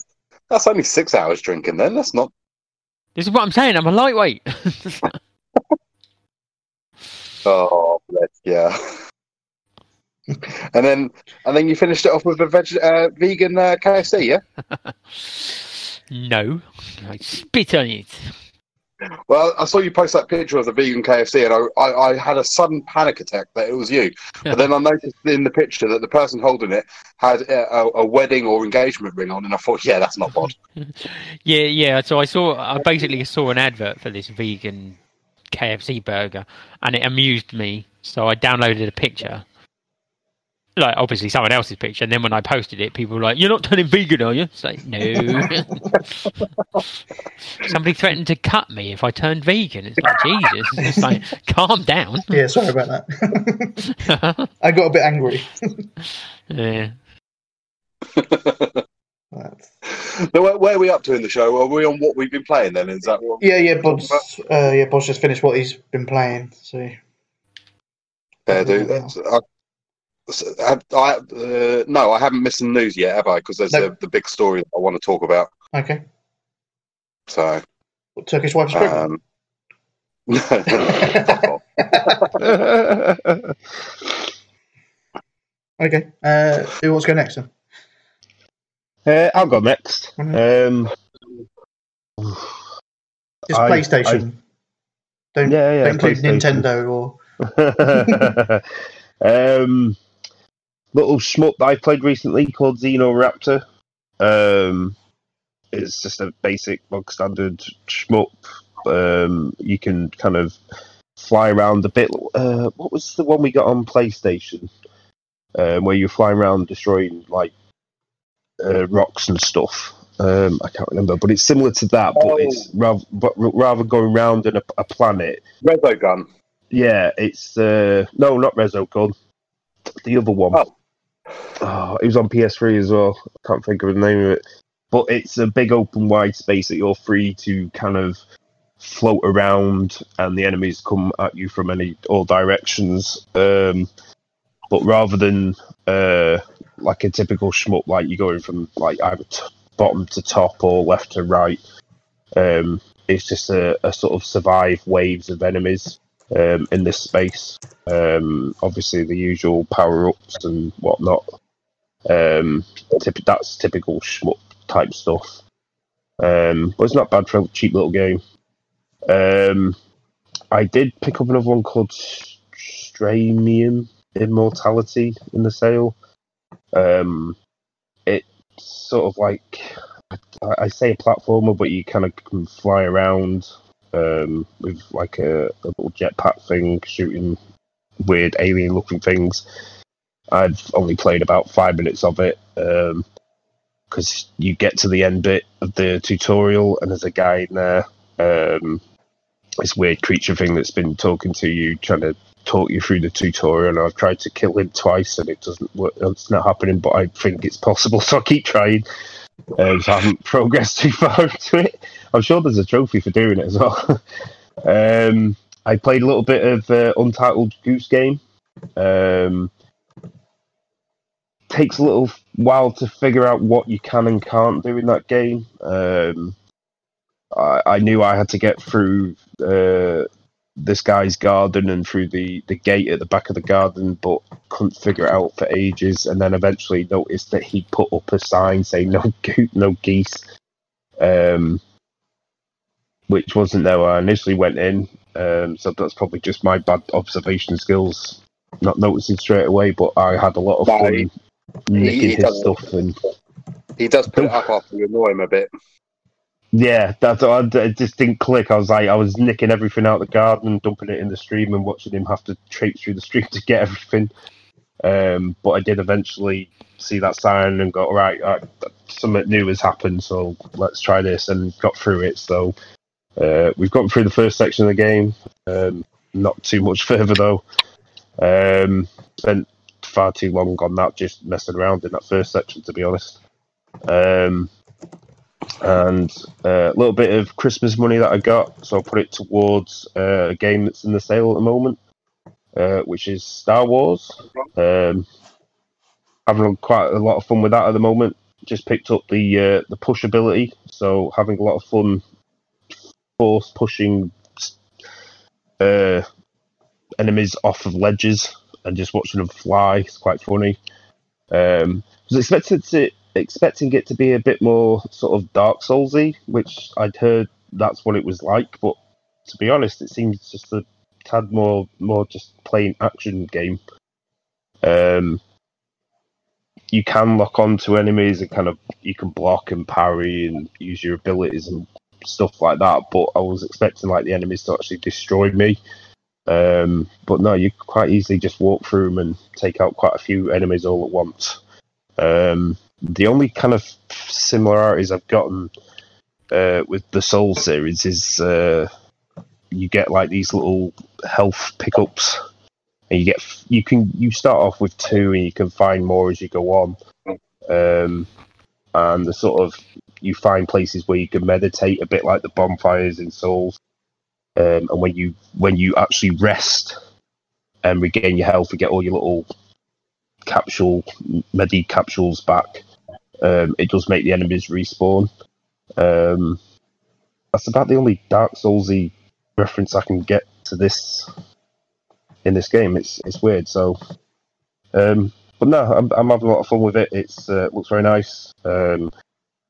that's only six hours drinking. Then that's not. This is what I'm saying. I'm a lightweight. Oh, bless yeah. and then, and then you finished it off with a veg, uh, vegan uh, KFC, yeah. no, I spit on it. Well, I saw you post that picture of the vegan KFC, and I, I, I had a sudden panic attack that it was you. But then I noticed in the picture that the person holding it had a, a, a wedding or engagement ring on, and I thought, yeah, that's not bod. Yeah, yeah. So I saw, I basically saw an advert for this vegan KFC burger, and it amused me. So I downloaded a picture, like obviously someone else's picture, and then when I posted it, people were like, "You're not turning vegan, are you?" It's like, no. Somebody threatened to cut me if I turned vegan. It's like Jesus. It's like, calm down. Yeah, sorry about that. I got a bit angry. yeah. That's- where, where are we up to in the show? Are we on what we've been playing then? Is that what? Yeah, yeah, Bod's, uh, yeah, Bod's just finished what he's been playing. So Fair do. That's- I, so, have- I, uh, no, I haven't missed the news yet, have I? Because there's No. the, the big story that I want to talk about. okay, So, What, Turkish wife's pregnant. um, fuck okay, uh, who wants to go next then? Uh, I'll go next. Um, Just I- PlayStation. Don't, yeah, yeah, don't include Nintendo or um, little shmup that I played recently called Xenoraptor. Um, it's just a basic, bog standard shmup. Um, you can kind of fly around a bit. Uh, what was the one we got on PlayStation? Um, where you're flying around destroying like uh, rocks and stuff. Um, I can't remember, but it's similar to that, but Oh. it's rather, but rather going around in a, a planet. Resogun. Yeah, it's uh no, not Resogun. The other one. Oh. Oh, it was on PS3 as well. I can't think of the name of it. But it's a big open wide space that you're free to kind of float around and the enemies come at you from any all directions. Um but rather than uh like a typical shmup like you're going from like either t- bottom to top or left to right. Um it's just a, a sort of survive waves of enemies um, in this space. Um, obviously, the usual power ups and whatnot. Um, typ- that's typical shmup type stuff. Um, but it's not bad for a cheap little game. Um, I did pick up another one called Stramium Immortality in the sale. Um, it's sort of like I, I say a platformer, but you kind of can fly around um, with like a, a little jetpack thing, shooting weird alien looking things. I've only played about five minutes of it because you get to the end bit of the tutorial and there's a guy in there, um, this weird creature thing that's been talking to you, trying to talk you through the tutorial. And I've tried to kill him twice and it doesn't work. It's not happening, but I think it's possible, so I keep trying. Um, so I haven't progressed too far into it. I'm sure there's a trophy for doing it as well. um, I played a little bit of uh, Untitled Goose Game. Um, takes a little while to figure out what you can and can't do in that game. Um, I, I knew I had to get through uh, this guy's garden and through the, the gate at the back of the garden, but couldn't figure it out for ages. And then eventually noticed that he put up a sign saying no goat, no geese, um, which wasn't there when I initially went in. Um, so that's probably just my bad observation skills, not noticing straight away. But I had a lot of fun he- nicking he his stuff and He does put it up after you annoy him a bit. Yeah, that's I, just didn't click. I was like, I was nicking everything out of the garden, dumping it in the stream, and watching him have to traipse through the stream to get everything. Um, but I did eventually see that sign and go, right, uh, something new has happened, so let's try this, and got through it. So uh, we've gotten through the first section of the game. Um, not too much further though. Um, spent far too long on that, just messing around in that first section, to be honest. Um, and uh, a little bit of Christmas money that I got, so I put it towards uh, a game that's in the sale at the moment, uh, which is Star Wars. Um, having quite a lot of fun with that at the moment. Just picked up the uh, the push ability, so having a lot of fun force pushing uh, enemies off of ledges and just watching them fly. It's quite funny. Um, I was expected to expecting it to be a bit more sort of Dark Soulsy, which I'd heard that's what it was like. But to be honest, it seems just a tad more more just plain action game. Um, you can lock on to enemies and kind of you can block and parry and use your abilities and stuff like that. But I was expecting like the enemies to actually destroy me. Um, but no, you quite easily just walk through them and take out quite a few enemies all at once. Um, the only kind of similarities I've gotten uh, with the Soul series is uh, you get like these little health pickups, and you get you can you start off with two, and you can find more as you go on. Um, and the sort of you find places where you can meditate a bit like the bonfires in Souls. Um, and when you when you actually rest and regain your health and get all your little capsule medi capsules back, um, it does make the enemies respawn. Um, that's about the only Dark Soulsy reference I can get to this in this game. It's it's weird. So, um, but no, I'm, I'm having a lot of fun with it. It's uh, looks very nice. Um,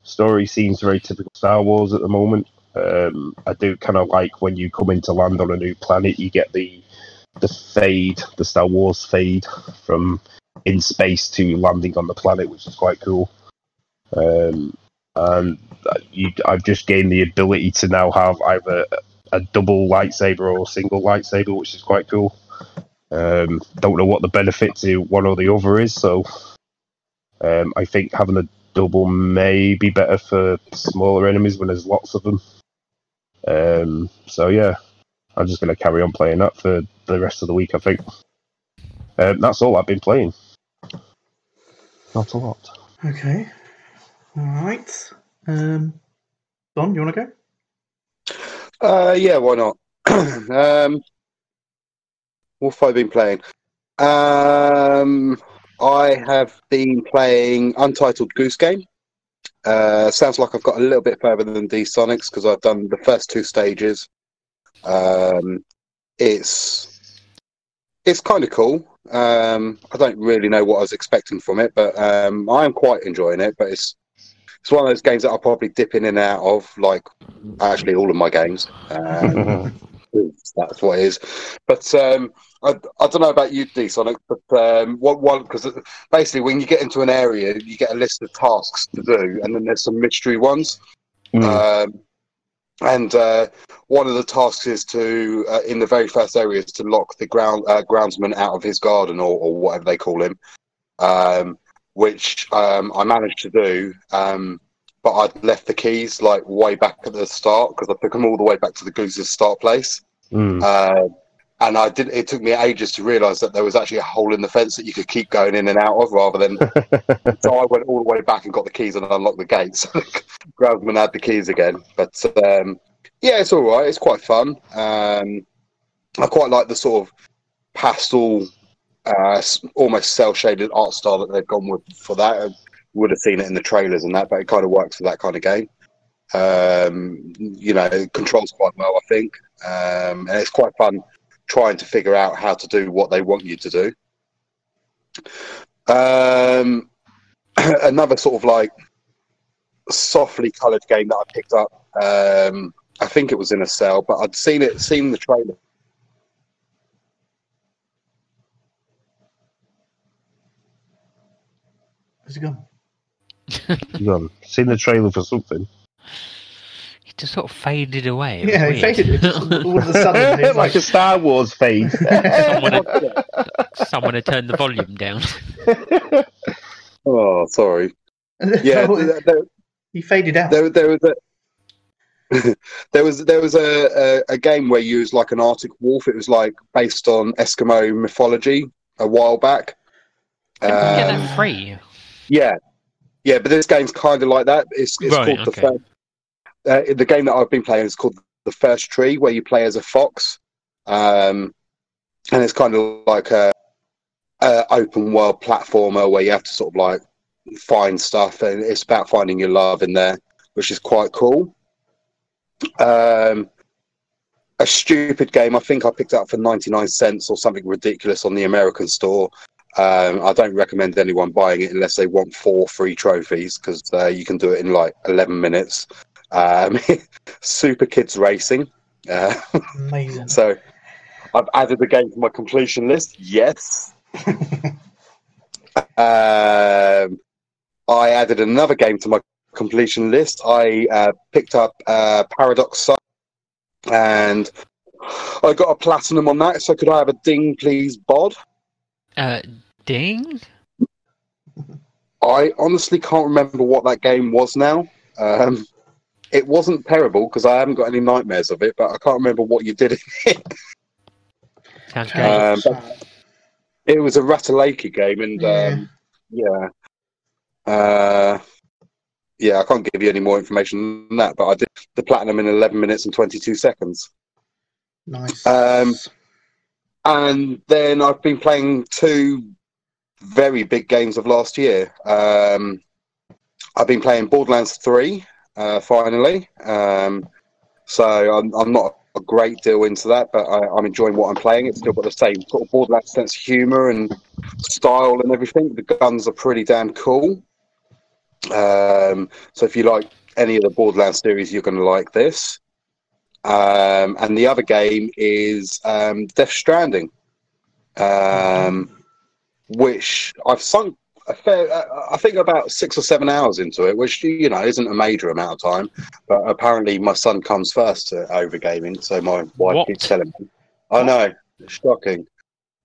story seems very typical Star Wars at the moment. Um, I do kind of like when you come into land on a new planet, you get the the fade, the Star Wars fade from in space to landing on the planet, which is quite cool. Um, and you, I've just gained the ability to now have either a double lightsaber or a single lightsaber, which is quite cool. Um, don't know what the benefit to one or the other is, so um, I think having a double may be better for smaller enemies when there's lots of them. Um, so yeah, I'm just going to carry on playing that for the rest of the week. I think um, that's all I've been playing. Not a lot. Okay. All right. Um, Don, you want to go? Uh, yeah, why not? um, what have I been playing? Um, I have been playing Untitled Goose Game. Uh, sounds like I've got a little bit further than D Sonics because I've done the first two stages. Um, it's it's kind of cool. Um, I don't really know what I was expecting from it, but um, I am quite enjoying it. But it's it's one of those games that I'll probably dip in and out of, like actually all of my games. Um, that's what it is. But um, I, I don't know about you, D Sonic, but um, what one because basically when you get into an area, you get a list of tasks to do, and then there's some mystery ones. Mm. Um, and uh, one of the tasks is to, uh, in the very first area, is to lock the ground uh, groundsman out of his garden or, or whatever they call him, um, which um, I managed to do. Um, but I'd left the keys like way back at the start because I took them all the way back to the goose's start place. Mm. Uh, and I did. It took me ages to realise that there was actually a hole in the fence that you could keep going in and out of, rather than. so I went all the way back and got the keys and unlocked the gates. Groundsman had the keys again, but um, yeah, it's all right. It's quite fun. Um, I quite like the sort of pastel, uh, almost cell shaded art style that they've gone with for that. I would have seen it in the trailers and that, but it kind of works for that kind of game. Um, you know, it controls quite well, I think, um, and it's quite fun trying to figure out how to do what they want you to do. Um, another sort of like softly coloured game that I picked up. Um, I think it was in a sale, but I'd seen it, seen the trailer. Where's he gone? You gone? Seen the trailer for something? He just sort of faded away. It was Yeah, he weird. faded. All of a sudden, it's like a Star Wars fade. someone, had, someone had turned the volume down. Oh, sorry. Yeah, there, there, he faded out. there, there was a. there was there was a, a, a game where you was like an Arctic wolf. It was like based on Eskimo mythology a while back. Didn't get Um, that free? Yeah, yeah, but this game's kind of like that. It's, it's Right, called okay. the first. Uh, the game that I've been playing is called the First Tree, where you play as a fox, um, and it's kind of like a, a open world platformer where you have to sort of like find stuff, and it's about finding your love in there, which is quite cool. Um, a stupid game. I think I picked it up for ninety nine cents or something ridiculous on the American store. Um, I don't recommend anyone buying it unless they want four free trophies because uh, you can do it in like 11 minutes. Um, Super Kids Racing. Uh, Amazing. so I've added the game to my completion list. Yes. um, I added another game to my completion list. I uh, picked up uh, Paradox Soul and I got a platinum on that. So could I have a ding, please, Bod? Uh, ding? I honestly can't remember what that game was now. Um, it wasn't terrible because I haven't got any nightmares of it, but I can't remember what you did in it. Sounds great. Um, it was a Ratalaika game, and Yeah. um, yeah, uh, yeah, I can't give you any more information than that. But I did the platinum in 11 minutes and 22 seconds. Nice. Um, and then I've been playing two very big games of last year. Um, I've been playing Borderlands 3 uh, finally. Um, so I'm, I'm not a great deal into that, but I, I'm enjoying what I'm playing. It's still got the same sort of Borderlands sense of humour and style and everything. The guns are pretty damn cool. Um, so if you like any of the Borderlands series, you're going to like this. Um, and the other game is um, Death Stranding, um, which I've sunk a fair, uh, I think about six or seven hours into it, which you know isn't a major amount of time. But apparently, my son comes first to over gaming, so my wife What? keeps telling me. I know, it's shocking.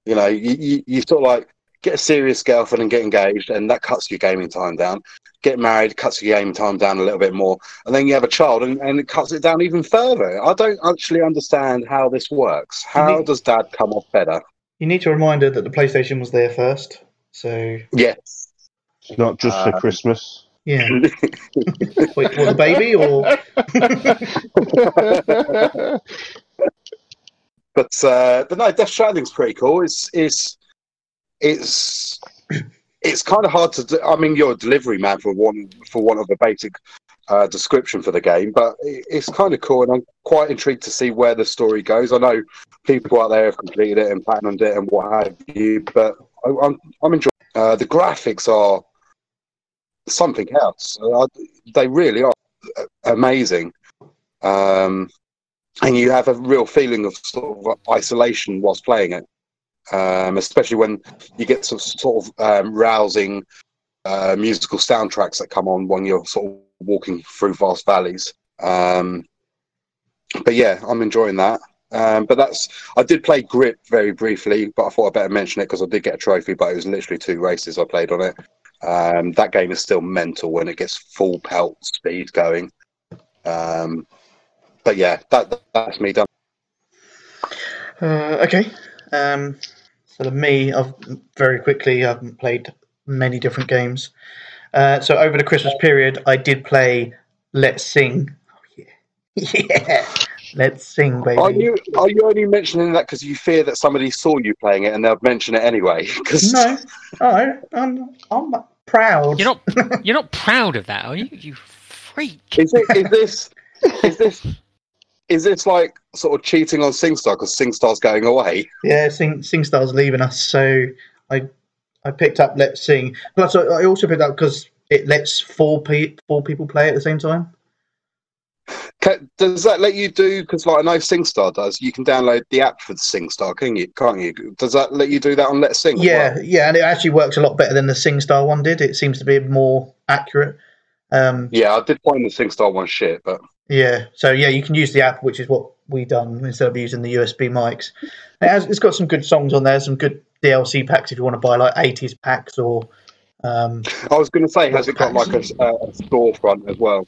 You know, you, you, you sort of like get a serious girlfriend and get engaged, and that cuts your gaming time down. Get married, cuts your gaming time down a little bit more, and then you have a child, and, and it cuts it down even further. I don't actually understand how this works. How does Dad come off better? You need to remind her that the PlayStation was there first. So Yes. Not just Uh, for Christmas. yeah. Wait, for the baby or but uh, but no, Death Stranding's pretty cool. It's it's it's it's kind of hard to. Do. I mean, you're a delivery man for one for one of the basic uh, description for the game, but it's kind of cool, and I'm quite intrigued to see where the story goes. I know people out there have completed it and platinumed it and what have you, but I, I'm I'm enjoying. Uh, the graphics are something else. Uh, they really are amazing. Um, and you have a real feeling of sort of isolation whilst playing it, um, especially when you get some sort of um, rousing uh, musical soundtracks that come on when you're sort of walking through vast valleys. Um, but yeah, I'm enjoying that. Um, but that's I did play Grip very briefly, but I thought I'd better mention it because I did get a trophy, but it was literally two races I played on it. Um, that game is still mental when it gets full pelt speed going. Um, but yeah, that that's me done. Uh, okay. Um, so me, I've very quickly I haven't played many different games. Uh, so over the Christmas period, I did play Let's Sing. Oh, yeah, yeah. Let's Sing, baby. Are you are you only mentioning that because you fear that somebody saw you playing it and they'll mention it anyway? Because No, oh, I'm I'm proud. You're not you're not proud of that, are you? You freak. is, it, is this is this is this like sort of cheating on SingStar because SingStar's going away? Yeah, Sing SingStar's leaving us, so I I picked up Let's Sing. Plus, I also picked up because it lets four pe- four people play at the same time. Ca does that let you do? Because like I know SingStar does. You can download the app for the SingStar, can you? Can't you? Does that let you do that on Let's Sing? Yeah, well? yeah, and it actually works a lot better than the SingStar one did. It seems to be more accurate. Um, Yeah, I did find the SingStar one shit, but yeah, so yeah, you can use the app, which is what we done instead of using the USB mics. It has, it's got some good songs on there, some good DLC packs if you want to buy like 80s packs or. Um, I was going to say, has it got like a, a storefront as well?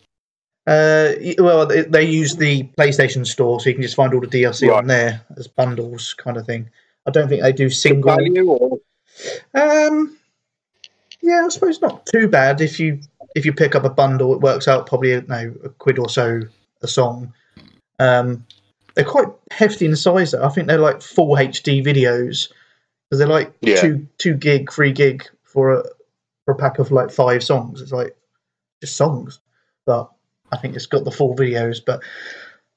Uh, well, they, they use the PlayStation Store, so you can just find all the DLC Right. on there as bundles, kind of thing. I don't think they do single. value or Um, yeah, I suppose not too bad if you if you pick up a bundle, it works out probably you know, a quid or so a song. Um, they're quite hefty in size. Though. I think they're like full HD videos because they're like Yeah. two two gig, three gig for a for a pack of like five songs. It's like just songs, but I think it's got the full videos. But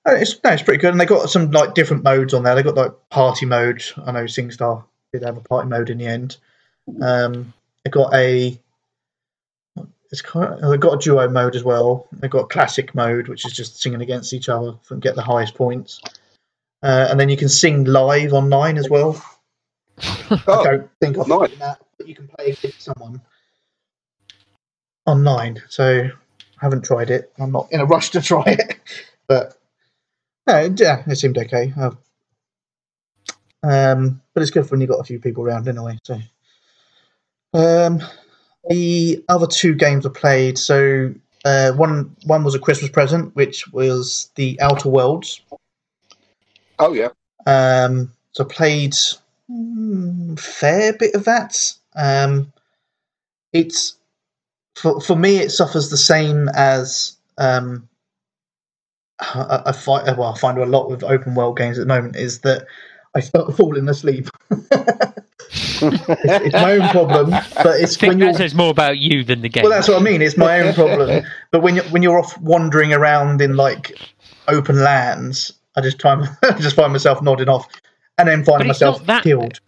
uh, it's no, it's pretty good. And they got some like different modes on there. They got like party mode. I know SingStar did have a party mode in the end. Um, they got a it's kind of, they've got a duo mode as well. They've got classic mode, which is just singing against each other and get the highest points. Uh, and then you can sing live online as well. I oh, don't think I've nice. done that, but you can play against someone online. So I haven't tried it. I'm not in a rush to try it, but no, yeah, it seemed okay. Um, but it's good when you've got a few people around anyway. So um, the other two games I played. So uh, one one was a Christmas present, which was the Outer Worlds. oh yeah, Um, so I played mm, fair bit of that. Um, it's for for me, it suffers the same as um, I, I find well, I find a lot with open world games at the moment is that I start falling asleep. it's, it's my own problem, but I it's think when that says more about you than the game. well, that's what I mean. It's my own problem. But when you're when you're off wandering around in like open lands, I just try I just find myself nodding off, and then finding But myself that- killed.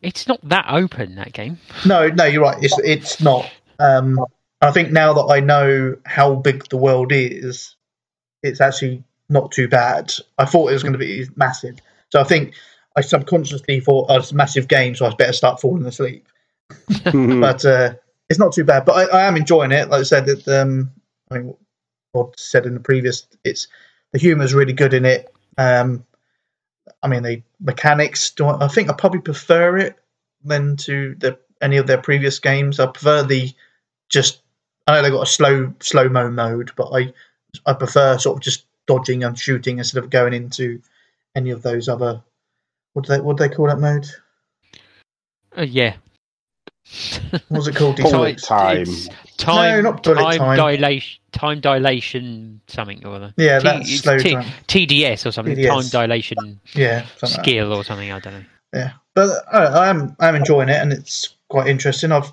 It's not that open that game. No, no, you're right. It's it's not. Um, I think now that I know how big the world is, it's actually not too bad. I thought it was going to be massive, so I think I subconsciously thought oh, it's a massive game, so I better start falling asleep. but uh, it's not too bad. But I, I am enjoying it. Like I said, that um, I mean, what said in the previous, it's the humour's really good in it. Um, I mean, the mechanics. Do I, I think I probably prefer it than to the any of their previous games. I prefer the just. I know they got a slow slow mo mode, but I I prefer sort of just dodging and shooting instead of going into any of those other. What do they what do they call that mode? Uh, yeah. What was it called? Bullet Detox? time. It's time, not bullet time, time. dilation, time dilation, something or other. Yeah, T- that's slow T- time. TDS or something. TDS. Time dilation Yeah, something like skill or something. I don't know. Yeah, but I, I am I'm enjoying it, and it's quite interesting. I've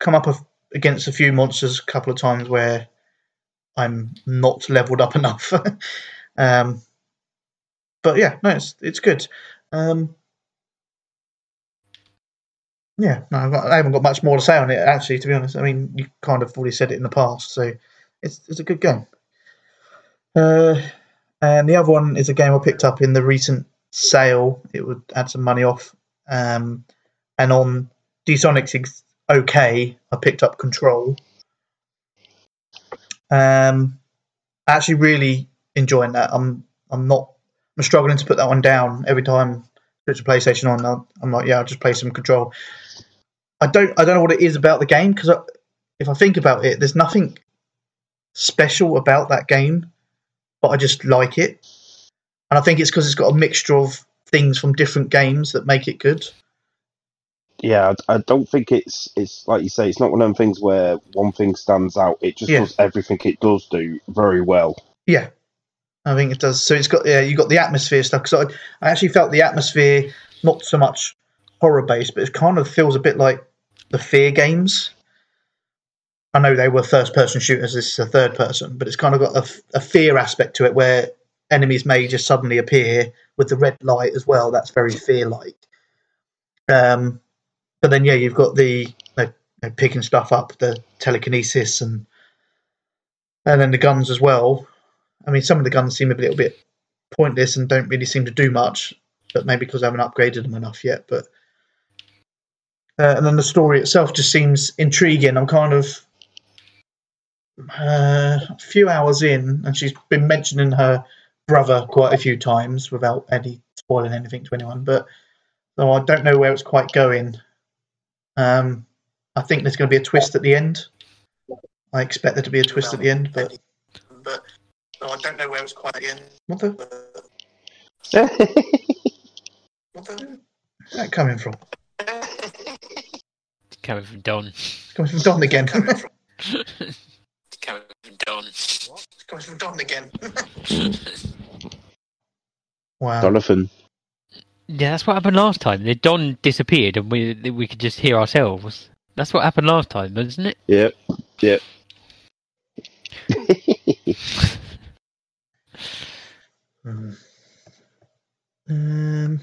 come up a- against a few monsters a couple of times where I'm not leveled up enough. um, but yeah, no, it's it's good. Um, yeah, no, I haven't got much more to say on it actually. To be honest, I mean, you kind of already said it in the past, so it's it's a good game. Uh, and the other one is a game I picked up in the recent sale. It would add some money off. Um, and on Dsonics OK, I picked up Control. Um, actually, really enjoying that. I'm I'm not I'm struggling to put that one down every time I put the PlayStation on. I'm like, yeah, I'll just play some Control. I don't I don't know what it is about the game because if I think about it, there's nothing special about that game, but I just like it, and I think it's because it's got a mixture of things from different games that make it good. Yeah, I, I don't think it's it's like you say. It's not one of them things where one thing stands out. It just Yeah. does everything it does do very well. Yeah, I think it does. So it's got yeah, you got the atmosphere stuff. Because I, I actually felt the atmosphere not so much horror based, but it kind of feels a bit like the Fear games. I know they were first person shooters. This is a third person, but it's kind of got a, a fear aspect to it where enemies may just suddenly appear with the red light as well. That's very fear like. Um, but then yeah, you've got the you know, picking stuff up, the telekinesis, and and then the guns as well. I mean, some of the guns seem a little bit pointless and don't really seem to do much, but maybe because I haven't upgraded them enough yet. But uh, and then the story itself just seems intriguing. I'm kind of uh, a few hours in, and she's been mentioning her brother quite a few times without any spoiling anything to anyone. But so I don't know where it's quite going. Um, I think there's going to be a twist at the end. I expect there to be a twist at the end, but But so I don't know where it's quite in. what the What the? where's that coming from? It's coming from Don. It's coming from Don again. It's coming from Don. It's coming from Don again. wow. Donovan. Yeah, that's what happened last time. The Don disappeared, and we we could just hear ourselves. That's what happened last time, isn't it? Yep. Yep. Hmm. Um.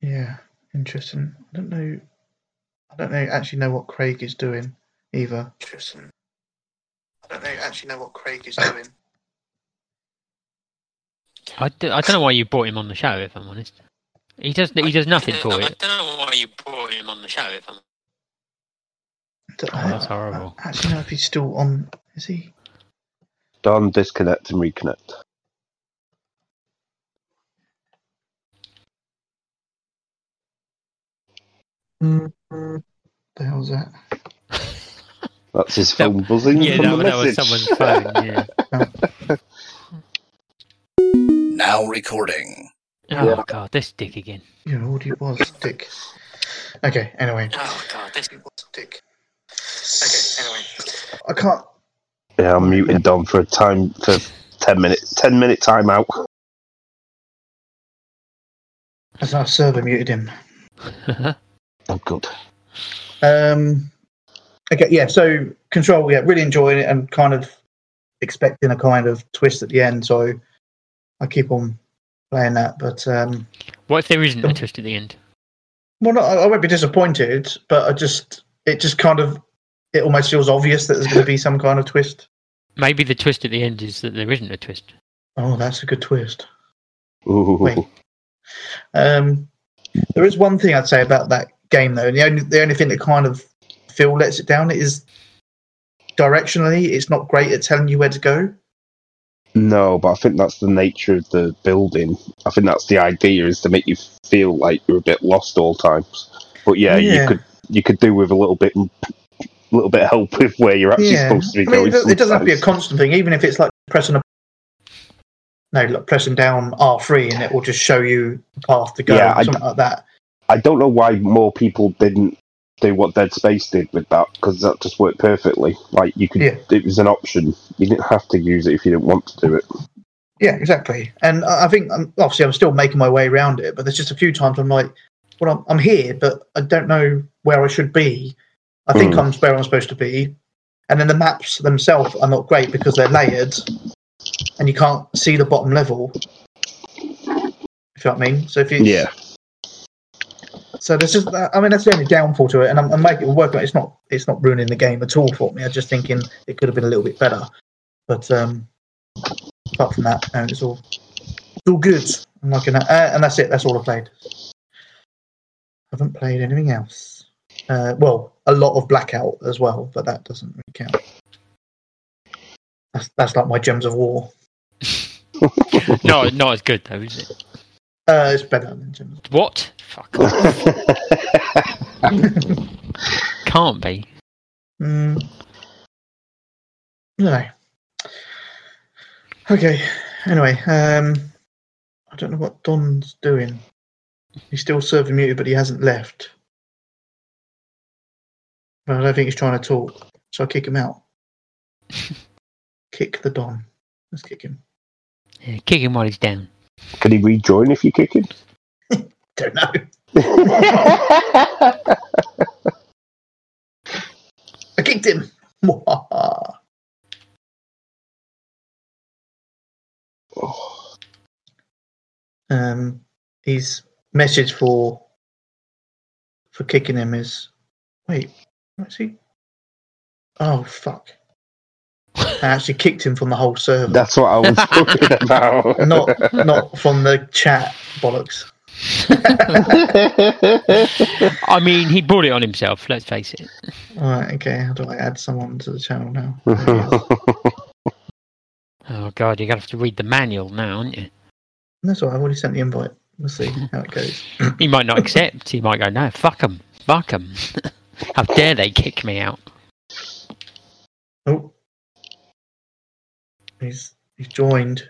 Yeah, interesting. I don't know. I don't know. Actually, know what Craig is doing either. Interesting. I don't know, actually know what Craig is doing. I, don't know why you brought him on the show. If I'm honest, he does he does nothing for I it. I don't know why you brought him on the show. If I'm Don't Oh, that's horrible. I actually know if he's still on. Is he? Don, disconnect and reconnect. Mm-hmm. The hell's that? That's his That- phone buzzing Yeah, from that, the that was someone's phone. Yeah. Now recording. Oh Yeah. god, this dick again. Your audio was Dick. Okay. Anyway, Oh god, this dick. Okay. Anyway, I can't. Yeah, I'm muting Don for a time for ten minutes. Ten minute timeout. As our server muted him. Oh, good. Um. Okay. Yeah. So control. Yeah. Really enjoying it and kind of expecting a kind of twist at the end. So I keep on playing that. But um. what if there isn't a twist at the end? Well, no, I I won't be disappointed, but I just it just kind of it almost feels obvious that there's going to be some kind of twist. Maybe the twist at the end is that there isn't a twist. Oh, that's a good twist. Ooh. Wait. Um, there is one thing I'd say about that game though, and the only the only thing that kind of Phil lets it down is directionally, it's not great at telling you where to go. No, but I think that's the nature of the building. I think that's the idea is to make you feel like you're a bit lost all times. But yeah, Yeah. you could you could do with a little bit little bit of help with where you're actually yeah, supposed to be I mean, going. it, it doesn't have to be a constant thing, even if it's like pressing a no, like pressing down R three and it will just show you the path to go, Yeah, something like that. I don't know why more people didn't do what Dead Space did with that because that just worked perfectly. Like you could, Yeah. it was an option. You didn't have to use it if you didn't want to do it. Yeah, exactly. And I think um, obviously I'm still making my way around it, but there's just a few times I'm like, well, I'm, I'm here, but I don't know where I should be. I think Hmm. I'm where I'm supposed to be. And then the maps themselves are not great because they're layered and you can't see the bottom level. If you know what I mean? So if you Yeah, so this is, I mean that's the only downfall to it, and I'm, I'm making it work. But It's not it's not ruining the game at all for me. I'm just thinking it could have been a little bit better, but um, apart from that, no, it's all it's all good. I'm liking that, uh, and that's it. That's all I played. Haven't played anything else. Uh, well, a lot of Blackout as well, but that doesn't really count. That's that's like my Gems of War. no, not as good though, is it? Uh, it's better than Gems. What? Fuck. off. Can't be. Mm. No. Okay. Anyway, um, I don't know what Don's doing. He's still serving muted, but he hasn't left. But I don't think he's trying to talk, so I kick him out. kick the Don. Let's kick him. Yeah, kick him while he's down. can he rejoin if you kick him? Don't know. I kicked him. um, his message for for kicking him is wait, what's he? Oh fuck! I actually kicked him from the whole server, That's what I was talking about. not not from the chat bollocks. I mean, he brought it on himself. Let's face it. Alright, okay. How do I add someone to the channel now? There he is. Oh god, you're gonna have to read the manual now, aren't you? That's all right. I've already sent the invite. We'll see how it goes. He might not accept. He might go, no, fuck him, fuck him. How dare they kick me out? Oh, he's he's joined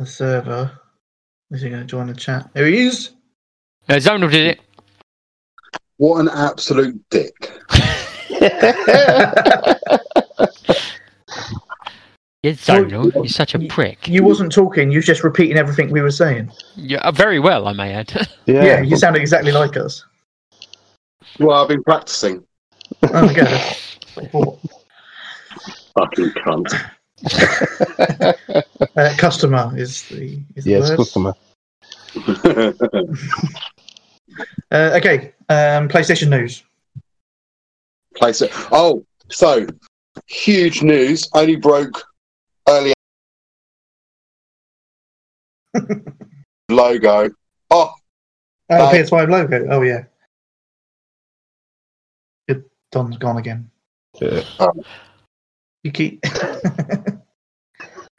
the server. Is he going to join the chat? There he is. Uh, Zonal did it. What an absolute dick. Yeah, Zonal. You're such a you- prick. You wasn't talking. You was just repeating everything we were saying. Yeah, uh, very well, I may add. Yeah, yeah, you sounded exactly like us. Well, I've been practicing. Oh my god. Fucking cunt. Uh, customer is the is the yes, word. customer. Uh, okay. Um, PlayStation news. Place it. Oh, so huge news. Only broke early logo. Oh, Oh, Bye. PS5 logo. Oh yeah. Good. Don's gone again. Yeah. You keep.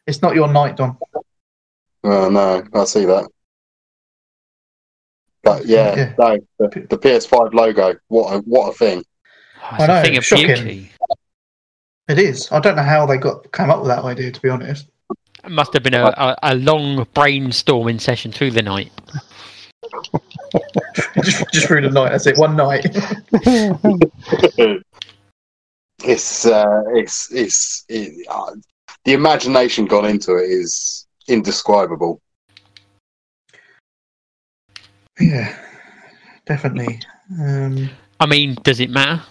it's not your night, Don. oh no, I see that. But yeah, Yeah. no, the, the PS5 logo. What a what a thing. Oh, I it's know, a thing of shocking. It is. I don't know how they got came up with that idea. To be honest. It must have been a, a, a long brainstorming session through the night. just, just through the night. That's it. One night. it's uh, it's it's it, uh, the imagination gone into it is indescribable. yeah, definitely. Um, I mean, does it matter?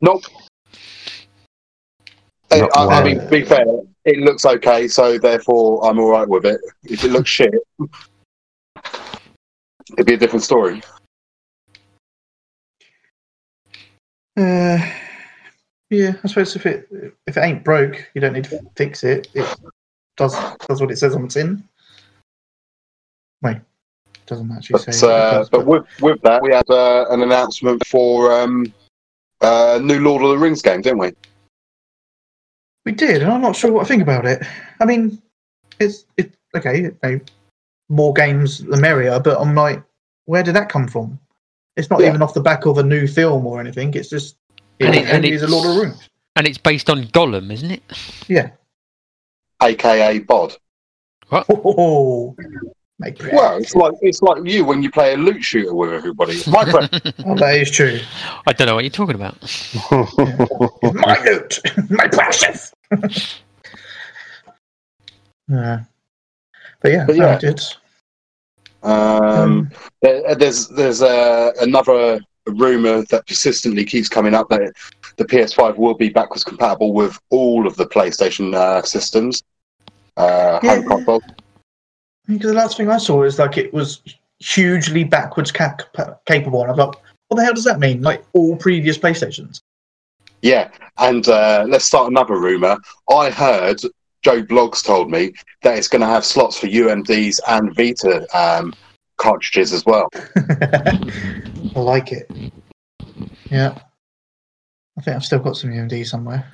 Nope. I, Not I, I well. mean, to be fair, it looks okay, so therefore I'm all right with it. If it looks shit, it'd be a different story. uh, yeah, I suppose if it if it ain't broke, you don't need to fix it. It does does what it says on the tin. Wait, doesn't actually But, say. uh, does, but with with that, we had uh, an announcement for um, uh, new Lord of the Rings game, didn't we? We did, and I'm not sure what I think about it. I mean, it's it okay. you know, more games the merrier, but I'm like, where did that come from? It's not Yeah. even off the back of a new film or anything. It's just And it, it- and is a Lord of the Rings. And it's based on Gollum, isn't it? Yeah. AKA Bod. Oh, make bread. Well, it's like it's like you when you play a loot shooter with everybody. It's my friend. Oh, that is true. I don't know what you're talking about. My loot, my precious. yeah. But yeah, But no, yeah. I did. Um, there- there's there's uh, another rumor that persistently keeps coming up that the PS5 will be backwards compatible with all of the PlayStation uh, systems. Uh, Yeah. Because the last thing I saw is like it was hugely backwards cap- capable, and I like, what the hell does that mean? Like all previous PlayStations? Yeah, and uh, let's start another rumor. I heard Joe Blogs told me that it's going to have slots for UMDs and Vita um, cartridges as well. I like it. Yeah. I think I've still got some UMD somewhere.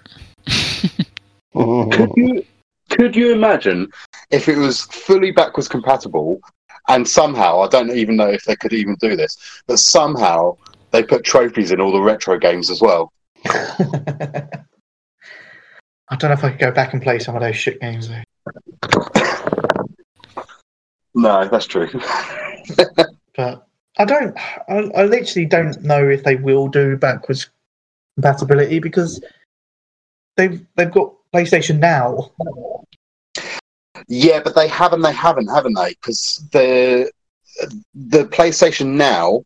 Could you could you imagine if it was fully backwards compatible and somehow I don't even know if they could even do this, but somehow they put trophies in all the retro games as well. I don't know if I could go back and play some of those shit games though. No, that's true. But I don't. I, I literally don't know if they will do backwards compatibility because they've they've got PlayStation Now. yeah, but they haven't. They haven't, haven't they? Because the the PlayStation now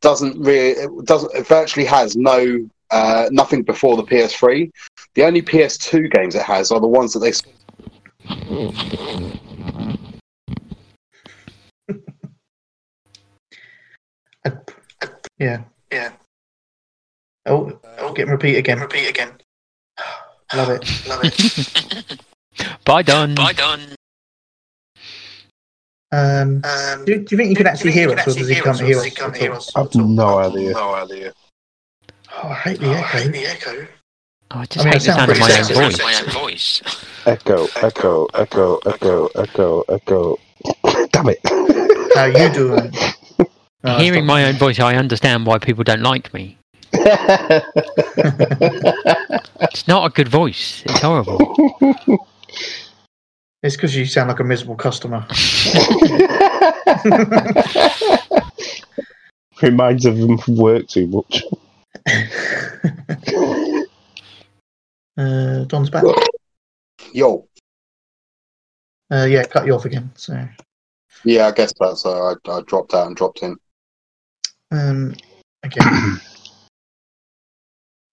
doesn't really doesn't it virtually has no uh, nothing before the PS3. The only PS2 games it has are the ones that they I, yeah. Yeah. Oh, oh, get repeat again. Repeat again. Love it. Love it. Bye, done. Bye done. Um, do, do you think you can actually hear us, or does he come hear us? at all? I've no idea. no idea. Oh, I hate the echo. Oh, I just I mean, hate it the sound of my own voice. My own voice. Echo, echo, echo, echo, echo, echo. Damn it. How you doing? Oh, Hearing my own voice, I understand why people don't like me. It's not a good voice. It's horrible. It's because you sound like a miserable customer. Reminds of them from work too much. uh, Don's back. Yo, Uh, yeah, cut you off again. So, yeah, I guess that's. Uh, I, I dropped out and dropped in. Um, again.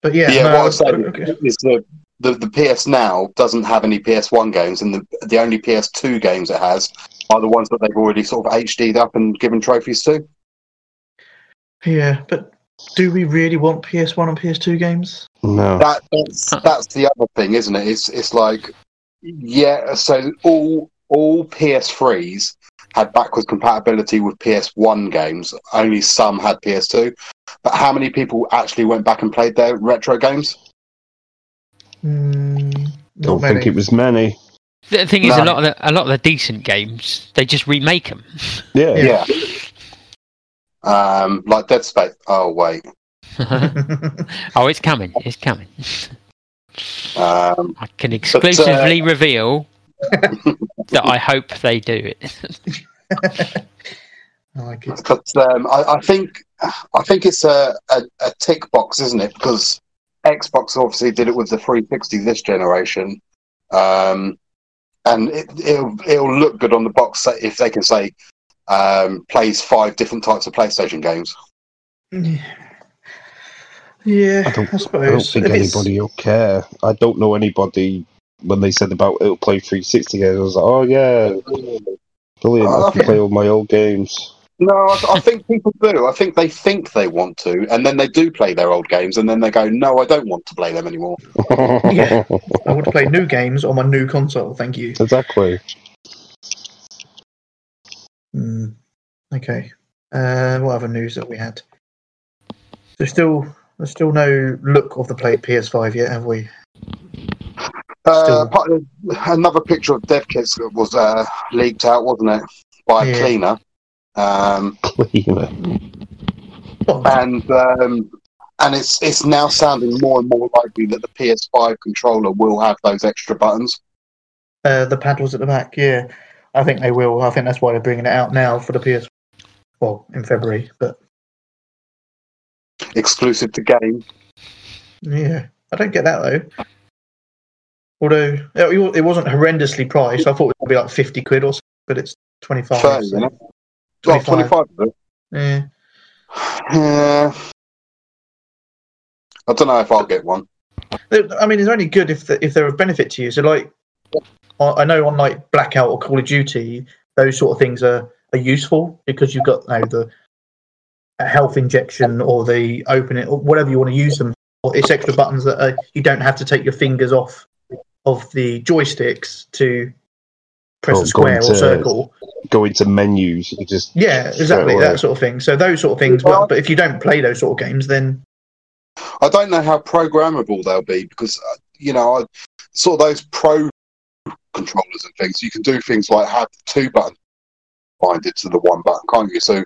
But yeah, Yeah, no, what I'm saying okay. is the, the the PS Now doesn't have any PS1 games, and the the only PS2 games it has are the ones that they've already sort of HD'd up and given trophies to. yeah, but do we really want PS1 and PS2 games? No. That that's, that's the other thing, isn't it? It's it's like yeah. So all all PS3s had backwards compatibility with PS1 games. Only some had PS2. But how many people actually went back and played their retro games? Mm, not Don't many. think it was many. The thing is, No. a lot of the, a lot of the decent games, they just remake them. Yeah. Yeah. Um, like Dead Space. Oh wait. oh, it's coming. It's coming. Um, I can exclusively uh, reveal that I hope they do it. I like it. But um, I, I think I think it's a, a, a tick box, isn't it? Because Xbox obviously did it with the 360 this generation, um, and it, it'll it'll look good on the box if they can say um, plays five different types of PlayStation games. Yeah, I I, don't, I suppose. don't think If it's- anybody will care. I don't know anybody when they said about it'll play 360 games. I was like, oh yeah, brilliant! I can Yeah. play all my old games. No, I, I think people do. I think they think they want to, and then they do play their old games, and then they go, "No, I don't want to play them anymore." Yeah. I want to play new games on my new console. Thank you. exactly. Hmm. Okay. Uh, what other news that we had? There's still there's still no look of the play PS5 yet, have we? Uh, of- another picture of dev kits was uh, leaked out, wasn't it, by a cleaner? Um, Cleaner. And um, and it's it's now sounding more and more likely that the PS5 controller will have those extra buttons. uh, the paddles at the back. Yeah, I think they will. I think that's why they're bringing it out now for the PS. Well, in February, but exclusive to game. yeah, I don't get that though. Although it wasn't horrendously priced, I thought it would be like fifty quid or so, but it's twenty five. Fair, know? Well, 25. 25 of. Yeah. Yeah. I don't know if I'll get one. I mean, it's only good if the, if they're of benefit to you. So, like, I know on like Blackout or Call of Duty, those sort of things are, are useful because you've got you know, the health injection or the open it or whatever you want to use them. for. It's extra buttons that are, you don't have to take your fingers off of the joysticks to press Oh, a square or to- circle. Go into menus. You just Yeah, exactly that sort of thing. So those sort of things. Well- Well, but if you don't play those sort of games, then I don't know how programmable they'll be because, uh, you know, I saw those pro controllers and things. You can do things like have two buttons binded to the one button, can't you? So,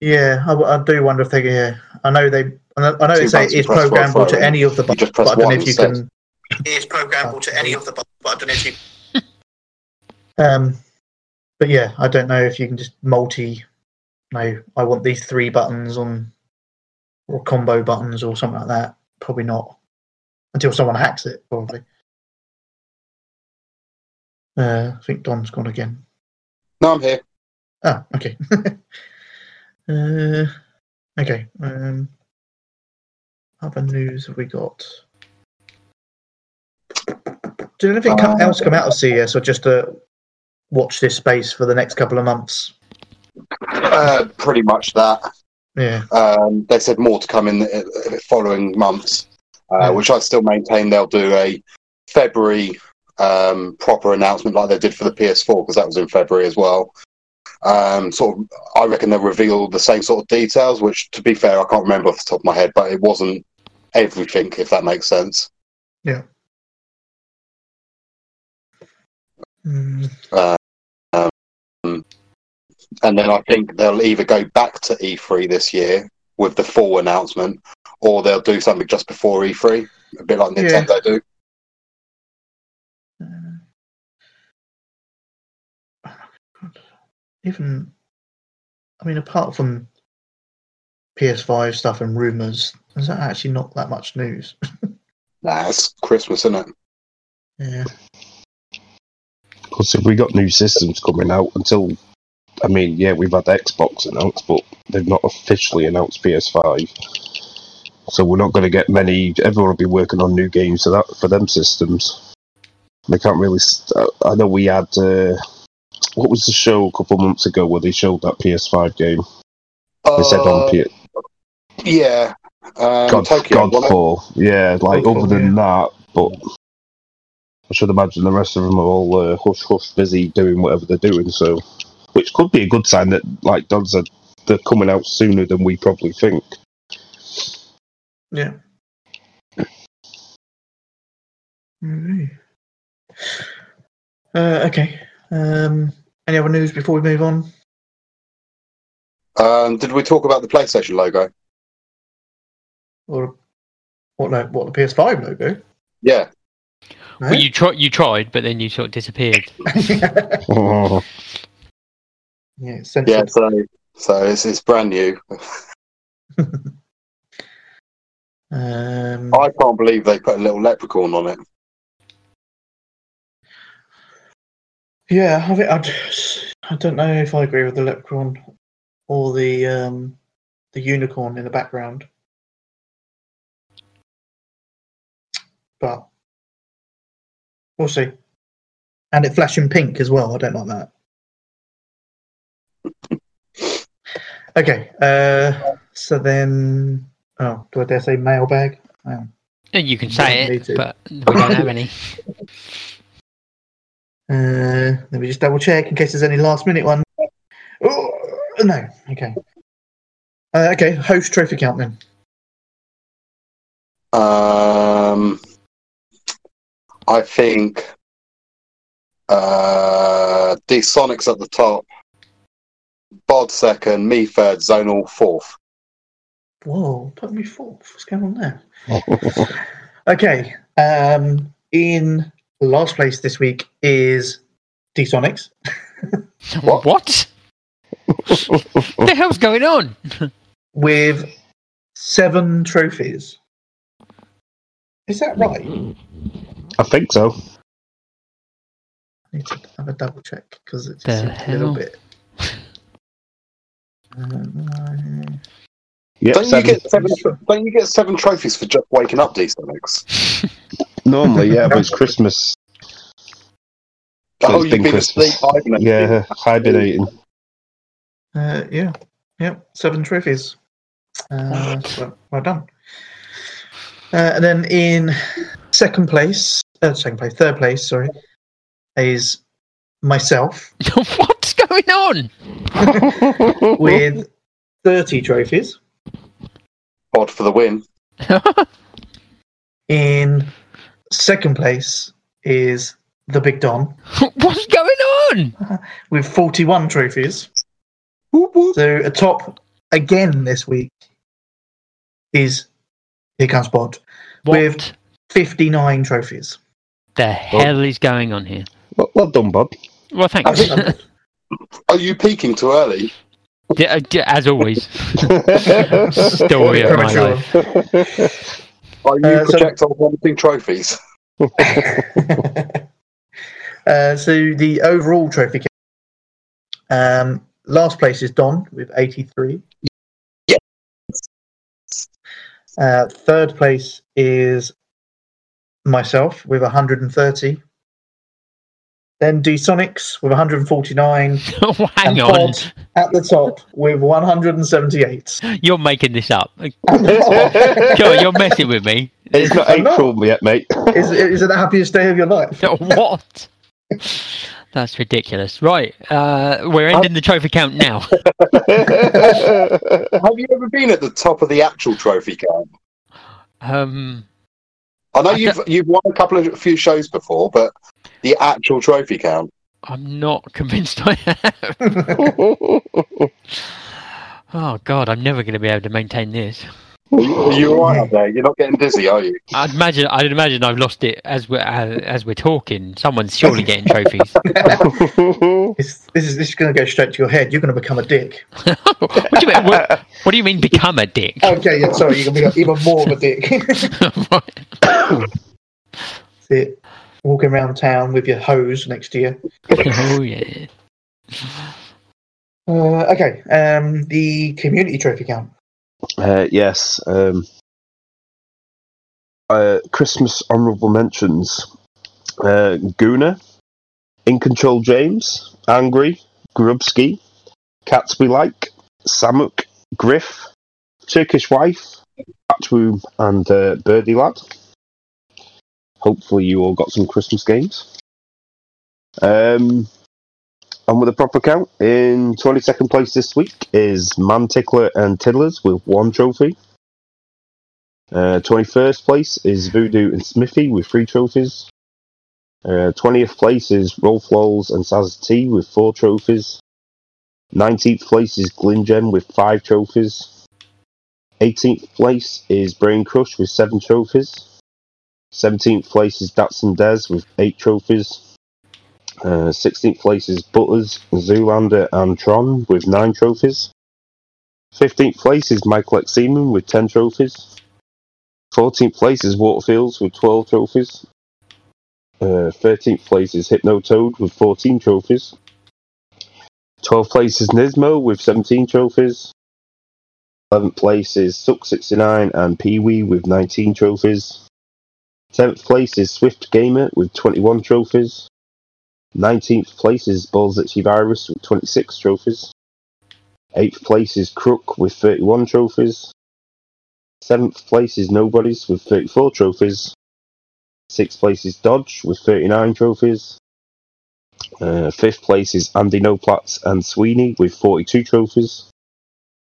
Yeah, I, I do wonder if they. Yeah, I know they. I know, I know they say it's programmable to any of the buttons, but I don't know if you instead. can. It's programmable to any of the buttons, but I don't know if you. um, but yeah, I don't know if you can just multi. No, I want these three buttons on, or combo buttons or something like that. Probably not, until someone hacks it. Probably. Uh, I think Don's gone again. no, I'm here. Ah, okay. uh, okay. Um, other news have we got? Did anything co- else come out of CES, or just to watch this space for the next couple of months? Uh, pretty much that. Yeah, Um, they said more to come in the uh, following months, uh, Yeah. which I still maintain they'll do a February um, proper announcement like they did for the PS4 because that was in February as well. Um, sort of, I reckon they'll reveal the same sort of details, which, to be fair, I can't remember off the top of my head, but it wasn't everything, if that makes sense. Mm, And then I think they'll either go back to E3 this year with the full announcement, or they'll do something just before E3, a bit like Yeah. Nintendo do. even, I mean, apart from PS5 stuff and rumors, is that actually not that much news. Nah, it's Christmas, isn't it? Yeah, Because if we got new systems coming out until, I mean, yeah, we've had Xbox announced, but they've not officially announced PS5. So we're not going to get many. Everyone will be working on new games for that for them systems. They can't really. St- I know we had. Uh, what was the show a couple months ago where they showed that PS5 game? They said on Uh, P- Yeah. Um, God, Tokyo. Godfall. Yeah, like Godfall, other than that, but I should imagine the rest of them are all uh, hush hush busy doing whatever they're doing. So, which could be a good sign that, like Don said, they're coming out sooner than we probably think. yeah. Alright. Uh, okay. Um, any other news before we move on? Um, did we talk about the PlayStation logo? Or what? lo- What the PS5 logo? Yeah. No? Well, you tried, you tried, but then you sort of disappeared. Oh, Yeah, Yeah, so so it's it's brand new. Um, I can't believe they put a little leprechaun on it. yeah, I, think I, just, I don't know if I agree with the leprechaun or the um, the unicorn in the background, but we'll see. And it flashing pink as well. I don't like that. Okay, uh, so then, oh, do I dare say mailbag? Oh. You can say it, but we don't have any. Uh, let me just double check in case there's any last minute one. Oh, no, okay. Uh, okay, host trophy count then. Um, I think uh, D Sonic's at the top, Bod second, me third, Zonal fourth. Whoa, put me fourth. What's going on there? Okay, um, in last place this week is D-Sonics What? what? what the hell's going on? with seven trophies. Is that right? I think so. I need to have a double check because it just seems a little bit. Um, Yep, Don't you get seven? Don't you get seven trophies for just waking up, D Sonics? Normally, yeah, but it's Christmas. Oh, it's you've been been Christmas. asleep hibernating. Yeah, hibernating. Uh, yeah, yeah, seven trophies. Uh, so, well done. Uh, and then in second place, uh, second place, third place, sorry, is myself What's going on? with 30 trophies. Bod for the win. In second place is the Big Don What's going on? with 41 trophies. Whoop, whoop. So atop again this week is Here Comes Bod What With- 59 trophies. the hell is going on here? well, well done, Bod. Well, I thanks. Are you peaking too early? Yeah, uh, yeah, As always, story of my Premature. life. Are you Uh, so- projectile vomiting trophies? uh, so the overall trophy count. Um, last place is Don with 83. Uh, third place is myself with 130. Then D Sonics with 149. Hang and on, Bod at the top with 178. you're making this up. I'm you're messing with me. It's not I'm not. April yet, mate. is, is it the happiest day of your life? what? That's ridiculous. Right, uh, we're ending the trophy count now. Have you ever been at the top of the actual trophy count? Um, I know I you've you've won a couple of a few shows before, but the actual trophy count. I'm not convinced I have. Oh God, I'm never going to be able to maintain this. Are you, are you all right up there? You're not getting dizzy, are you? I'd imagine. I'd imagine I've lost it as we're as, as we're talking. Someone's surely getting trophies. This, this is this is going to go straight to your head. You're going to become a dick. what do you mean? What, what do you mean? Become a dick? Okay, yeah, sorry, you're going to become even more of a dick. Right. See it walking around town with your hose next to you. oh yeah. Uh, okay, um, the community trophy count. Uh, yes. Um, uh, Christmas honourable mentions. Uh, Guna, In Control James, Angry, Grubski, Cats We Like, Samuk, Griff, Turkish Wife, Batchwoom, and uh, Birdie Lad. Hopefully, you all got some Christmas games. Um, and with a proper count, in 22nd place this week is Man Tickler and Tiddlers with one trophy. Uh, 21st place is Voodoo and Smithy with three trophies. Uh, 20th place is Rolf Lowles and Saz T with four trophies. 19th place is Glingen with five trophies. 18th place is Brain Crush with seven trophies. 17th place is Datsun Des with eight trophies. Uh, 16th place is Butters, Zoolander, and Tron with 9 trophies. 15th place is Michael X. Seaman with 10 trophies. 14th place is Waterfields with 12 trophies. Uh, 13th place is Hypnotoad with 14 trophies. 12th place is Nismo with 17 trophies. 11th place is Suck69 and Pee Wee with 19 trophies. 10th place is Swift Gamer with 21 trophies. 19th place is Balzitchi Virus with 26 trophies. 8th place is Crook with 31 trophies. 7th place is Nobodies with 34 trophies. 6th place is Dodge with 39 trophies. Uh, 5th place is Andy Noplatz and Sweeney with 42 trophies.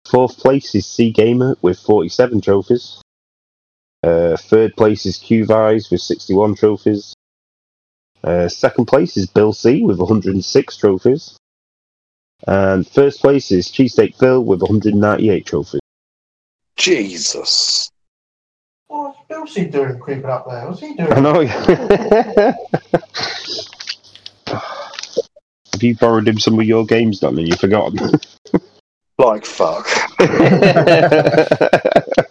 4th place is C Gamer with 47 trophies. Uh, third place is Q Vise with 61 trophies. Uh, second place is Bill C with 106 trophies. And first place is Cheesesteak Phil with 198 trophies. Jesus. What's Bilsey doing creeping up there? What's he doing? I know. Have you borrowed him some of your games, Don, and you've forgotten? Like fuck.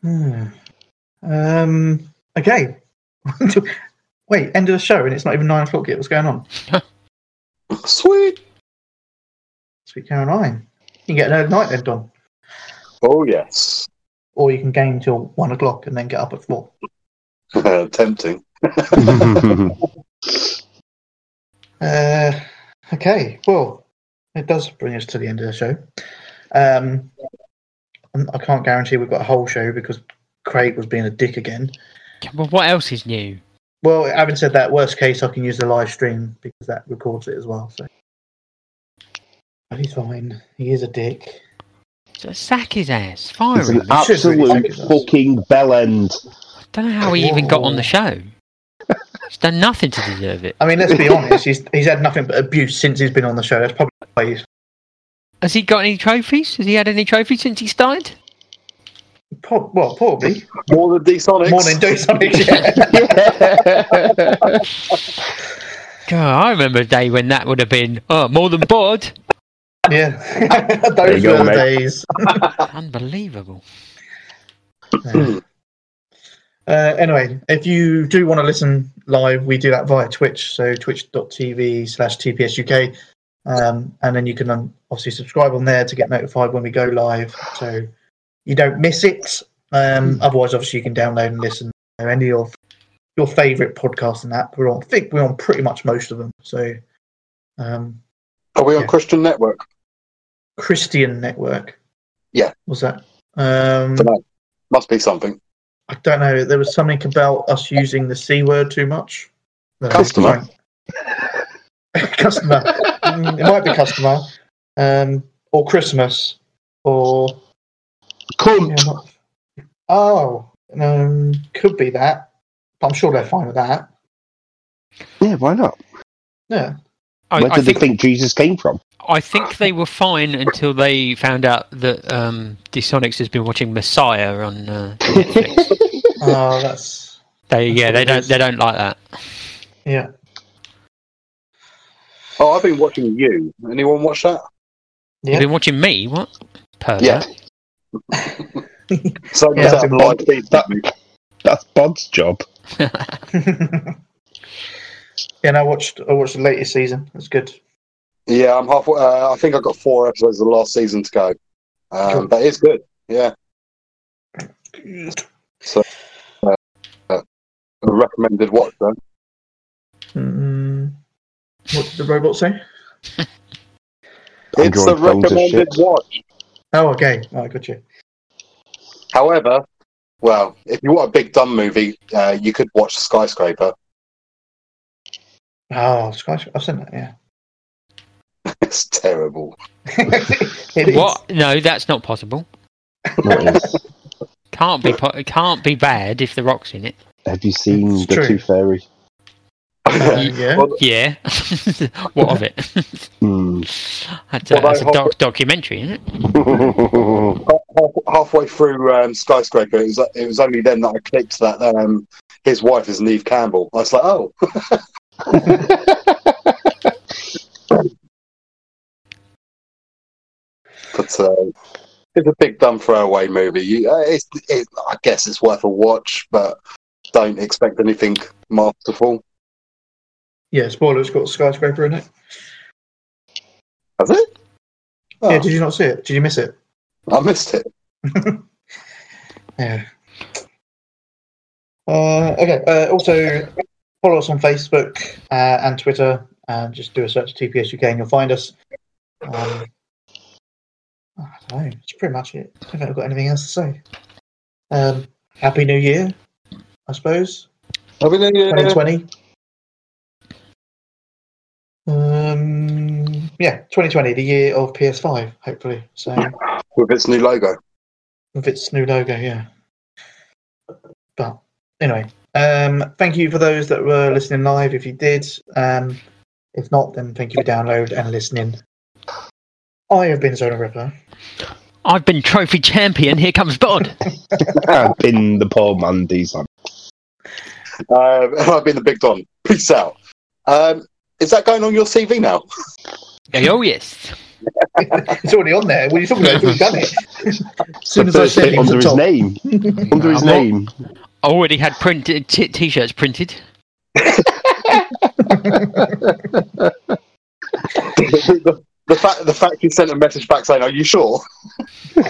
Hmm. Um. Okay. Wait, end of the show, and it's not even nine o'clock yet. What's going on? Sweet. Sweet Caroline. You can get an early night then, Don, Oh yes. or you can game till one o'clock and then get up at four. Tempting. Uh, okay, well, it does bring us to the end of the show. Um, I'm- I can't guarantee we've got a whole show because Craig was being a dick again. Well, what else is new? Well, having said that, worst case, I can use the live stream because that records it as well. So, he's fine. He is a dick. So sack his ass. Fire It's him. an I should really absolute take it as- fucking bell end. don't know how he even got on the show. He's done nothing to deserve it. I mean, let's be honest. He's he's had nothing but abuse since he's been on the show. That's probably why he's Has he got any trophies? Has he had any trophies since he started? Prob- well, probably More than D-Sonics. more than Do Sonic. Yeah, God, I remember a day when that would have been oh more than bod. yeah. Those were go, the mate. days. Unbelievable. Yeah. Uh, anyway, if you do want to listen live, we do that via Twitch, so twitch.tv slash TPSUK. Um, and then you can um, obviously subscribe on there to get notified when we go live, so you don't miss it. Um, otherwise, obviously, you can download and listen to any of your favourite podcasting app. We're on, I think we're on pretty much most of them. So, um, Are we on Yeah. Christian Network? Christian Network. Yeah. Was that? Um. Must be something. I don't know. There was something about us using the c word too much. No, Customer. customer. Mm, it might be customer, um, or Christmas, or Cunt. yeah, not- oh, um, could be that. But I'm sure they're fine with that. Yeah, why not? Yeah. I, Where I did think they think Jesus came from? I think they were fine until they found out that um, Dsonics has been watching Messiah on uh, Netflix. Oh, that's they yeah they don't is. they don't like that. yeah. Oh, I've been watching you. Anyone watch that? Yeah. You've been watching me? What? Pervert. Yeah. So Yeah, that I've been live watching feed that. That's Bod's job. yeah. And I watched. I watched the latest season. It's good. Yeah, I'm halfway. Uh, I think I've got four episodes of the last season to go. Um, Cool. But it's good. Yeah. So, uh, uh, recommended watch then. Mm, what did the robot say? It's the recommended watch. Oh, okay. Oh, I got you. However, well, if you want a big dumb movie, uh, you could watch Skyscraper. Oh, Sky. I've seen that. Yeah. it's terrible. It is. What? No, that's not possible. Can't be po- can't be bad if the rock's in it. Have you seen It's the true. Tooth Fairy? Uh, yeah. Well, Yeah. what of it? Hmm. that's a, Well, that's a I hope- doc- documentary, isn't it? halfway through um, Skyscraper, it was, it was only then that I clicked that um, his wife is Neve Campbell. I was like, oh, but uh, it's a big dumb throwaway movie. You, uh, it's, it, I guess it's worth a watch, but don't expect anything masterful. Yeah, spoiler, it's got a skyscraper in it. Has it? Oh, Yeah, did you not see it? Did you miss it? I missed it. Yeah. Uh, okay. Uh, also, follow us on Facebook uh, and Twitter, and just do a search TPS UK, and you'll find us. Um, I don't know. That's pretty much it. I don't think I've got anything else to say. Um, Happy New Year, I suppose. Happy New Year. 2020. Yeah, 2020, the year of PS5, hopefully. So with its new logo. with its new logo, yeah. But anyway, um, thank you for those that were listening live. If you did, um, if not, then thank you for download and listening. I have been Zona Ripper. I've been trophy champion. Here comes Bod. I've been the poor man design. Um, I've been the big Don. Peace out. Um, is that going on your CV now? oh yes. it's already on there. What are you talking about? We've done it. as soon The as I first said it under his top. name. Under his I'm name. I already had printed uh, t- t-shirts printed. the, the fact the fact you sent a message back saying, "Are you sure?"